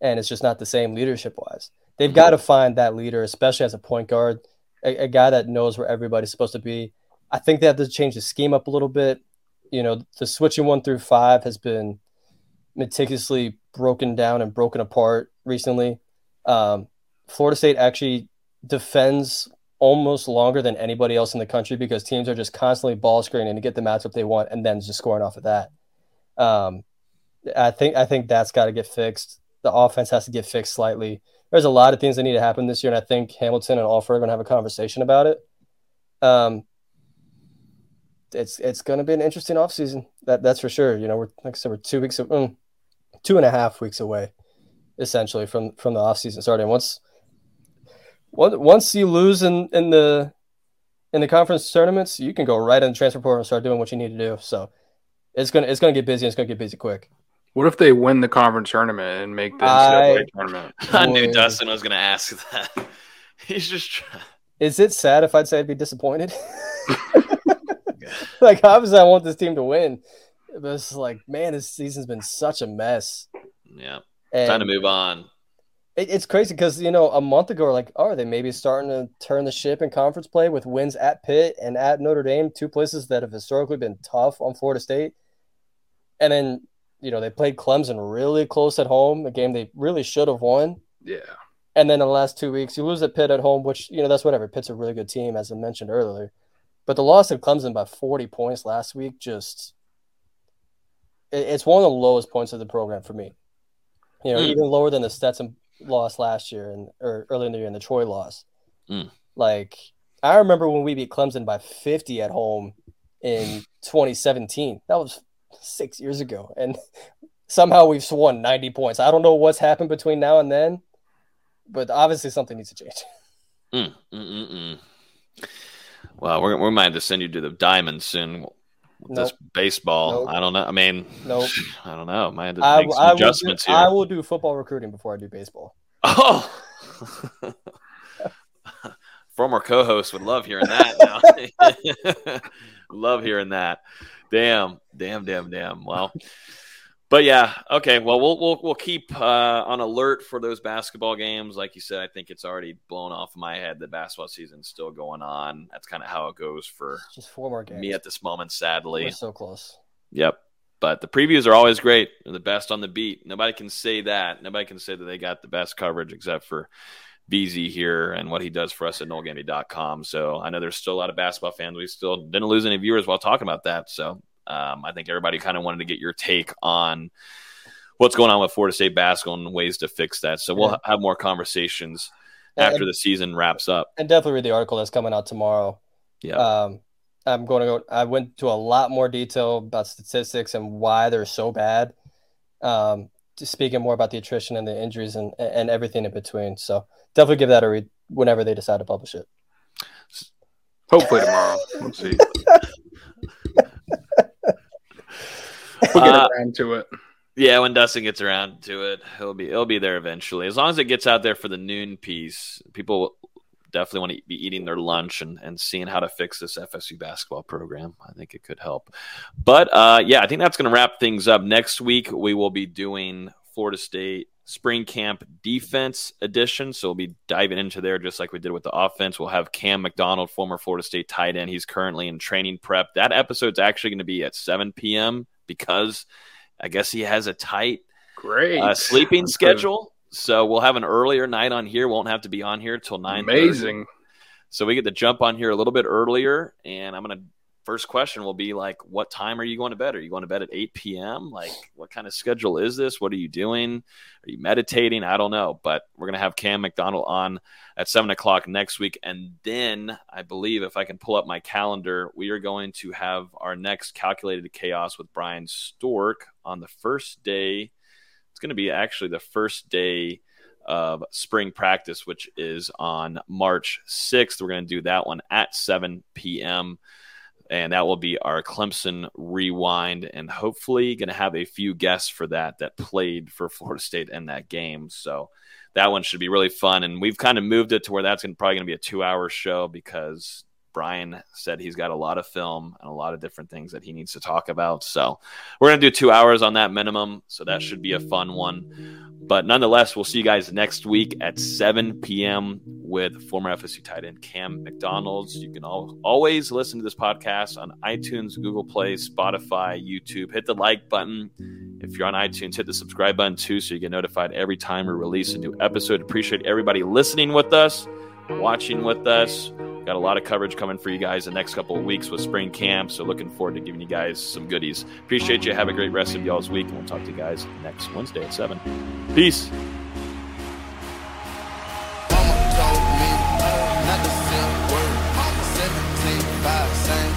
Speaker 10: and it's just not the same leadership wise. They've got to find that leader, especially as a point guard a, a guy that knows where everybody's supposed to be. I think they have to change the scheme up a little bit. You know, the switching one through five has been meticulously broken down and broken apart recently. Um, Florida State actually defends almost longer than anybody else in the country because teams are just constantly ball screening to get the matchup they want and then just scoring off of that. Um, I think I think that's got to get fixed. The offense has to get fixed slightly there's a lot of things that need to happen this year, and I think Hamilton and Alford are going to have a conversation about it. Um, it's it's going to be an interesting offseason. That that's for sure. You know, we're like I said, we're two weeks, um, two and a half weeks away, essentially from from the offseason starting. Once once you lose in in the in the conference tournaments, you can go right in the transfer portal and start doing what you need to do. So it's gonna it's gonna get busy. and It's gonna get busy quick.
Speaker 1: What if they win the conference tournament and make the
Speaker 10: I-
Speaker 1: NCAA tournament?
Speaker 2: I knew
Speaker 10: Boy.
Speaker 2: Dustin was going to ask that. He's just trying.
Speaker 10: Is it sad if I'd say I'd be disappointed? like obviously I want this team to win, but it's like man, this season's been such a mess.
Speaker 2: Yeah.
Speaker 10: And
Speaker 2: Time to move on.
Speaker 10: It, it's crazy because you know a month ago, we're like, oh, are they maybe starting to turn the ship in conference play with wins at Pitt and at Notre Dame, two places that have historically been tough on Florida State. And then you know they played Clemson really close at home, a game they really should have won.
Speaker 1: Yeah.
Speaker 10: And then in the last two weeks, you lose at Pitt at home, which you know that's whatever. Pitt's a really good team, as I mentioned earlier. But the loss at Clemson by 40 points last week just it's one of the lowest points of the program for me. You know,
Speaker 2: Mm.
Speaker 10: even lower than the Stetson loss last year and or earlier in the year and the Troy loss.
Speaker 2: Mm.
Speaker 10: Like I remember when we beat Clemson by 50 at home in 2017. That was six years ago, and somehow we've won 90 points. I don't know what's happened between now and then, but obviously something needs to change.
Speaker 2: Mm, mm, mm, mm. Well, we're, we might have to send you to the diamond soon with this baseball.
Speaker 10: Nope.
Speaker 2: I don't know. I mean,
Speaker 10: Nope.
Speaker 2: I don't know. Might have to
Speaker 10: I,
Speaker 2: make some
Speaker 10: I will do,
Speaker 2: adjustments here.
Speaker 10: I will do football recruiting before I do baseball.
Speaker 2: Oh, former co-host would love hearing that. Now, love hearing that. Damn, damn, damn, damn. Well, but yeah, okay. Well, we'll we'll we'll keep uh, on alert for those basketball games. Like you said, I think it's already blown off my head. The basketball season's still going on. That's kind of how it goes for
Speaker 10: Just four more games.
Speaker 2: me at this moment. Sadly,
Speaker 10: We're so close.
Speaker 2: Yep. But the previews are always great. They're the best on the beat. Nobody can say that. Nobody can say that they got the best coverage except for BZ here and what he does for us at NoleGameDay.com. So I know there's still a lot of basketball fans. We still didn't lose any viewers while talking about that. So um, I think everybody kind of wanted to get your take on what's going on with Florida State basketball and ways to fix that. So we'll
Speaker 10: Yeah.
Speaker 2: have more conversations
Speaker 10: And-
Speaker 2: after the season wraps up.
Speaker 10: And definitely read the article that's coming out tomorrow.
Speaker 2: Yeah.
Speaker 10: Um, I'm going to go. I went to a lot more detail about statistics and why they're so bad. Um, speaking more about the attrition and the injuries and and everything in between. So definitely give that a read whenever they decide to publish it.
Speaker 1: Hopefully tomorrow. We'll see. We'll get
Speaker 2: Uh,
Speaker 1: around to it.
Speaker 2: Yeah, when Dustin gets around to it, he'll be he'll be there eventually. As long as it gets out there for the noon piece, people definitely want to be eating their lunch and, and seeing how to fix this FSU basketball program. I think it could help. But uh, yeah, I think that's going to wrap things up. Next week we will be doing Florida State spring camp defense edition. So we'll be diving into there just like we did with the offense. We'll have Cam McDonald, former Florida State tight end. He's currently in training prep. That episode's actually going to be at 7 p.m. because I guess he has a tight
Speaker 1: Great.
Speaker 2: uh, sleeping
Speaker 1: That's
Speaker 2: schedule. So we'll have an earlier night on here. Won't have to be on here till nine.
Speaker 1: Amazing.
Speaker 2: So we get to jump on here a little bit earlier, and I'm gonna. First question will be like, what time are you going to bed? Are you going to bed at 8 p.m.? Like, what kind of schedule is this? What are you doing? Are you meditating? I don't know, but we're gonna have Cam McDonald on at seven o'clock next week, and then I believe if I can pull up my calendar, we are going to have our next calculated chaos with Bryan Stork on the first day it's going to be actually the first day of spring practice, which is on March 6th. We're going to do that one at 7 p.m. And that will be our Clemson rewind, and hopefully going to have a few guests for that that played for Florida State in that game. So that one should be really fun. And we've kind of moved it to where that's gonna, probably going to be a two-hour show because Bryan said he's got a lot of film and a lot of different things that he needs to talk about. So we're going to do two hours on that minimum. So that should be a fun one. But nonetheless, we'll see you guys next week at 7 p.m. with former FSU tight end Cam McDonald's. You can al- always listen to this podcast on iTunes, Google Play, Spotify, YouTube. Hit the like button. If you're on iTunes, hit the subscribe button too so you get notified every time we release a new episode. Appreciate everybody listening with us, watching with us. Got a lot of coverage coming for you guys the next couple of weeks with spring camp. So looking forward to giving you guys some goodies. Appreciate you. Have a great rest of y'all's week. And we'll talk to you guys next Wednesday at 7. Peace.
Speaker 11: Same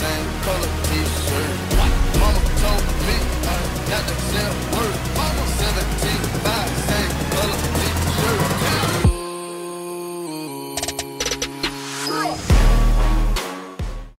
Speaker 11: color t-shirt. Mama told me not Got to sell work.